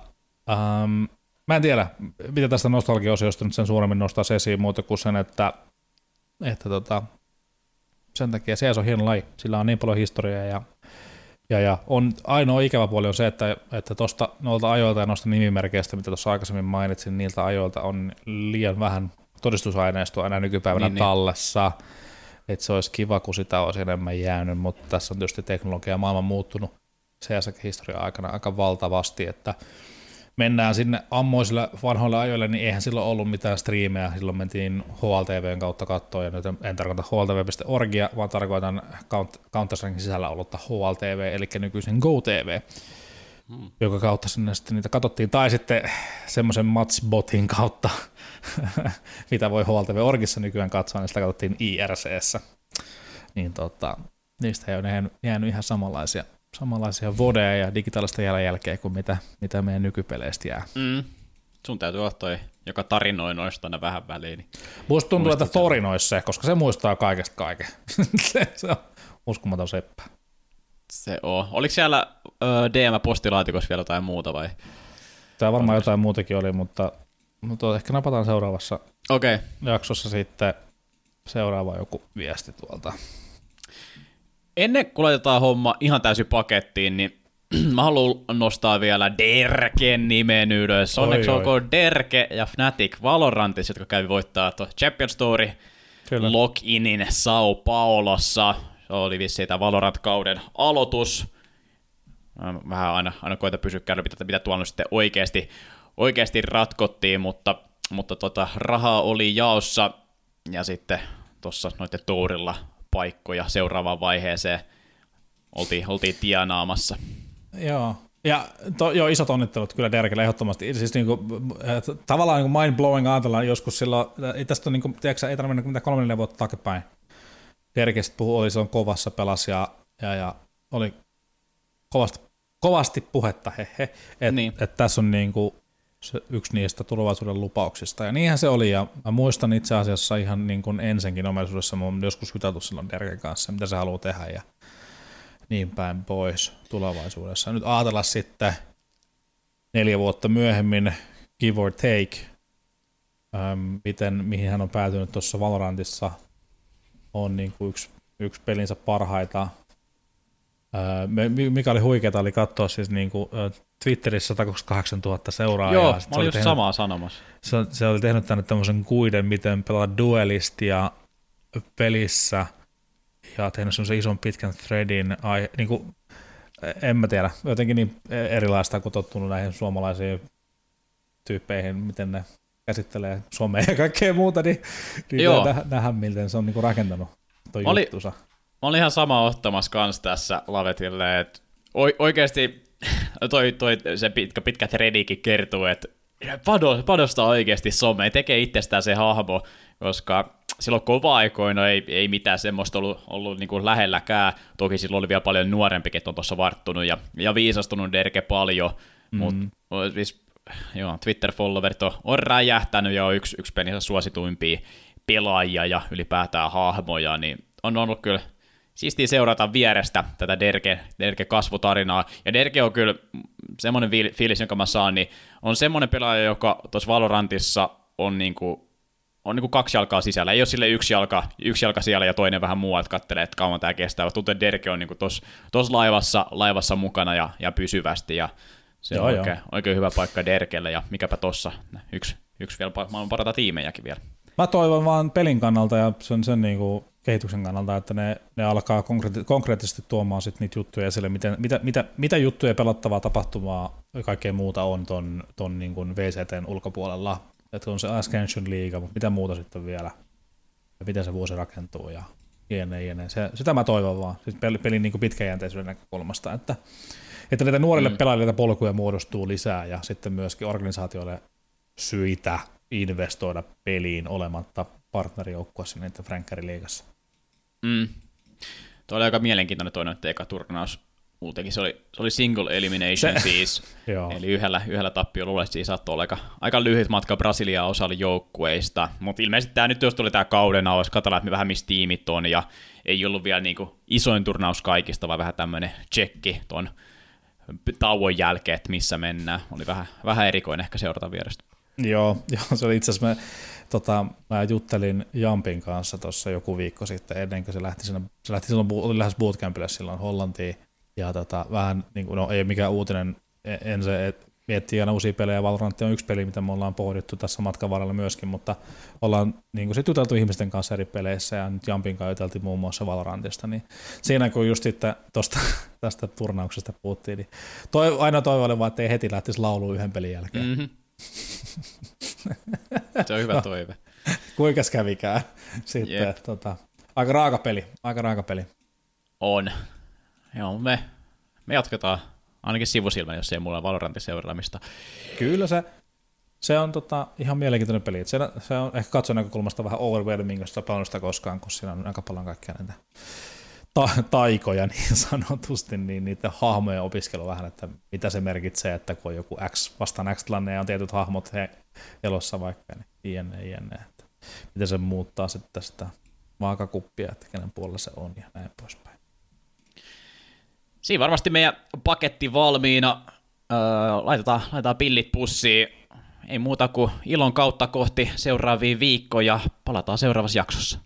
ähm, Mä en tiedä, mitä tästä nostalgia-osiosta nyt sen suuremmin nostaa esiin muuta kuin sen, että, että tota, sen takia se on hieno laji. Sillä on niin paljon historiaa ja, ja, ja on, ainoa ikävä puoli on se, että, että tuosta noilta ajoilta ja noista nimimerkeistä, mitä tuossa aikaisemmin mainitsin, niiltä ajoilta on liian vähän todistusaineistoa enää nykypäivänä niin, niin. tallessa. Niin. Että se olisi kiva, kun sitä olisi enemmän jäänyt, mutta tässä on tietysti teknologia maailma muuttunut CS-historian aikana aika valtavasti, että mennään sinne ammoisille vanhoille ajoille, niin eihän silloin ollut mitään striimejä. Silloin mentiin HLTVn kautta katsoa, ja nyt en tarkoita HLTV.orgia, vaan tarkoitan counter sisällä ollutta HLTV, eli nykyisen GoTV, hmm. joka kautta sinne sitten niitä katsottiin. Tai sitten semmoisen matchbotin kautta, mitä voi HLTV-orgissa nykyään katsoa, niin sitä katsottiin IRCssä. Niin tota, niistä ei ole jäänyt ihan samanlaisia samanlaisia vodeja ja digitaalista jalanjälkeä kuin mitä, mitä meidän nykypeleistä jää. Mm. Sun täytyy olla toi, joka tarinoi noista aina vähän väliin. Niin Musta tuntuu, että torinoissa koska se muistaa kaikesta kaiken. se on uskomaton seppä. Se on. Oliko siellä DM-postilaatikossa vielä jotain muuta vai? Tämä varmaan jotain muutakin oli, mutta, mutta ehkä napataan seuraavassa okay. jaksossa sitten seuraava joku viesti tuolta ennen kuin laitetaan homma ihan täysin pakettiin, niin mä haluan nostaa vielä Derken nimen ylös. Onneksi oi, olkoon Derke ja Fnatic Valorantissa, jotka kävi voittaa tuo Champion Story Kyllä. loginin Sao Paulossa. Se oli vissi tämä Valorant-kauden aloitus. Vähän aina, aina koita pysyä käydä, mitä, mitä tuolla sitten oikeasti, oikeasti ratkottiin, mutta, mutta tota, rahaa oli jaossa ja sitten tuossa noiden tuurilla paikkoja seuraavaan vaiheeseen oltiin, oltiin tienaamassa. Joo, ja to, joo, isot onnittelut kyllä Derkelle ehdottomasti. Siis niinku, tavallaan niinku mind-blowing ajatella joskus silloin, ei tästä ole, niinku, tiedätkö, ei tarvitse mitä kolme neljä vuotta taaksepäin. Derkestä puhui, oli se on kovassa pelas ja, ja, ja oli kovasti, kovasti puhetta, hehe, että niin. et tässä on niinku se yksi niistä tulevaisuuden lupauksista. Ja niinhän se oli, ja mä muistan itse asiassa ihan niin kuin ensinkin omaisuudessa, mä oon joskus juteltu silloin Derken kanssa, mitä se haluaa tehdä, ja, niin päin pois tulevaisuudessa. Nyt ajatella sitten neljä vuotta myöhemmin, give or take, ähm, miten, mihin hän on päätynyt tuossa Valorantissa, on niin kuin yksi, yksi pelinsä parhaita. Mikä oli huikeaa, oli katsoa siis niin kuin, Twitterissä 128 000 seuraajaa. Joo, mä olin just tehnyt, samaa sanomassa. Se, se oli tehnyt tänne tämmöisen kuiden, miten pelata duelistia pelissä, ja tehnyt semmoisen ison pitkän threadin, ai, niin kuin, en mä tiedä, jotenkin niin erilaista kuin tottunut näihin suomalaisiin tyyppeihin, miten ne käsittelee somea ja kaikkea muuta, niin, niin Joo. Nä, nähdä, miten se on niin rakentanut toi mä juttusa. Mä olin ihan sama ottamassa kanssa tässä Lavetille, että oikeasti toi, toi, se pitkä, pitkä threadikin kertoo, että padostaa oikeasti some, tekee itsestään se hahmo, koska silloin kova-aikoina ei, ei mitään semmoista ollut, ollut niin kuin lähelläkään. Toki silloin oli vielä paljon nuorempi, että on tuossa varttunut ja, ja viisastunut Derke paljon, mm. mutta siis, joo, Twitter-followerit on, on räjähtänyt ja on yksi, yksi pelinsä suosituimpia pelaajia ja ylipäätään hahmoja, niin on ollut kyllä siistiä seurata vierestä tätä Derke, Derke kasvutarinaa. Ja Derke on kyllä semmoinen fiilis, jonka mä saan, niin on semmoinen pelaaja, joka tuossa Valorantissa on niinku on niinku kaksi jalkaa sisällä. Ei ole sille yksi jalka, yksi jalka siellä ja toinen vähän muualta kattelee, että kauan tämä kestää. Tuntuu, että Derke on niinku tuossa laivassa, laivassa mukana ja, ja pysyvästi. Ja se joo, on oikein, oikein, hyvä paikka Derkelle ja mikäpä tossa yksi, yksi vielä maailman parata tiimejäkin vielä. Mä toivon vaan pelin kannalta ja sen, sen niinku kehityksen kannalta, että ne, ne alkaa konkreetti, konkreettisesti tuomaan sit niitä juttuja esille, miten, mitä, mitä, mitä juttuja pelattavaa tapahtumaa ja kaikkea muuta on ton, ton niin kuin VCTn ulkopuolella. Että on se Ascension League, mutta mitä muuta sitten vielä, ja miten se vuosi rakentuu ja jne, jne. Se, sitä mä toivon vaan, siis pelin, pelin niin kuin pitkäjänteisyyden näkökulmasta, että, että niitä nuorille mm. pelaajille polkuja muodostuu lisää ja sitten myöskin organisaatioille syitä investoida peliin olematta partnerijoukkueessa niiden Frankkari-liigassa. Mm. Tuo oli aika mielenkiintoinen toinen eka turnaus. Muutenkin se oli, se oli single elimination se, siis, eli yhdellä, yhdellä tappiolla luulen, että saattoi olla aika, aika lyhyt matka Brasiliaa osalle joukkueista, mutta ilmeisesti tämä nyt jos tuli tämä kauden avaus, katsotaan, että vähän missä tiimit on, ja ei ollut vielä niinku isoin turnaus kaikista, vaan vähän tämmöinen tsekki ton tauon jälkeen, että missä mennään. Oli vähän, vähän erikoinen ehkä seurata vierestä. Joo, joo se oli itse asiassa, tota, mä juttelin Jampin kanssa tuossa joku viikko sitten, ennen kuin se lähti, sinne, se lähti silloin, oli lähes bootcampille silloin Hollantiin, ja tota, vähän, niin kuin, no ei mikään uutinen, e, en se, et, miettii aina uusia pelejä, Valorant on yksi peli, mitä me ollaan pohdittu tässä matkan varrella myöskin, mutta ollaan niin kuin sit juteltu ihmisten kanssa eri peleissä, ja nyt Jampin kanssa juteltiin muun muassa Valorantista, niin siinä kun just sitten tosta, tästä turnauksesta puhuttiin, niin toi, aina toivo oli vaan, että ei heti lähtisi lauluun yhden pelin jälkeen. Mm-hmm. Se on hyvä toive. Kuinka kävikään. Sitten, yep. tota, aika raaka peli, aika raaka peli. On. Joo, me, me jatketaan ainakin sivusilmän, jos ei mulla Valorantin seuraamista. Kyllä se, se on tota, ihan mielenkiintoinen peli. Se, se on ehkä katson näkökulmasta vähän overwhelming, jos sitä koskaan, kun siinä on aika paljon kaikkea näitä ta- taikoja niin sanotusti, niin niiden hahmojen opiskelu vähän, että mitä se merkitsee, että kun on joku X vastaan X tilanne ja on tietyt hahmot he, elossa vaikka, niin jne, jne, miten se muuttaa sitten sitä vaakakuppia, että kenen puolella se on ja näin poispäin. Siinä varmasti meidän paketti valmiina. Öö, laitetaan, laitetaan pillit pussiin. Ei muuta kuin ilon kautta kohti seuraavia viikkoja. Palataan seuraavassa jaksossa.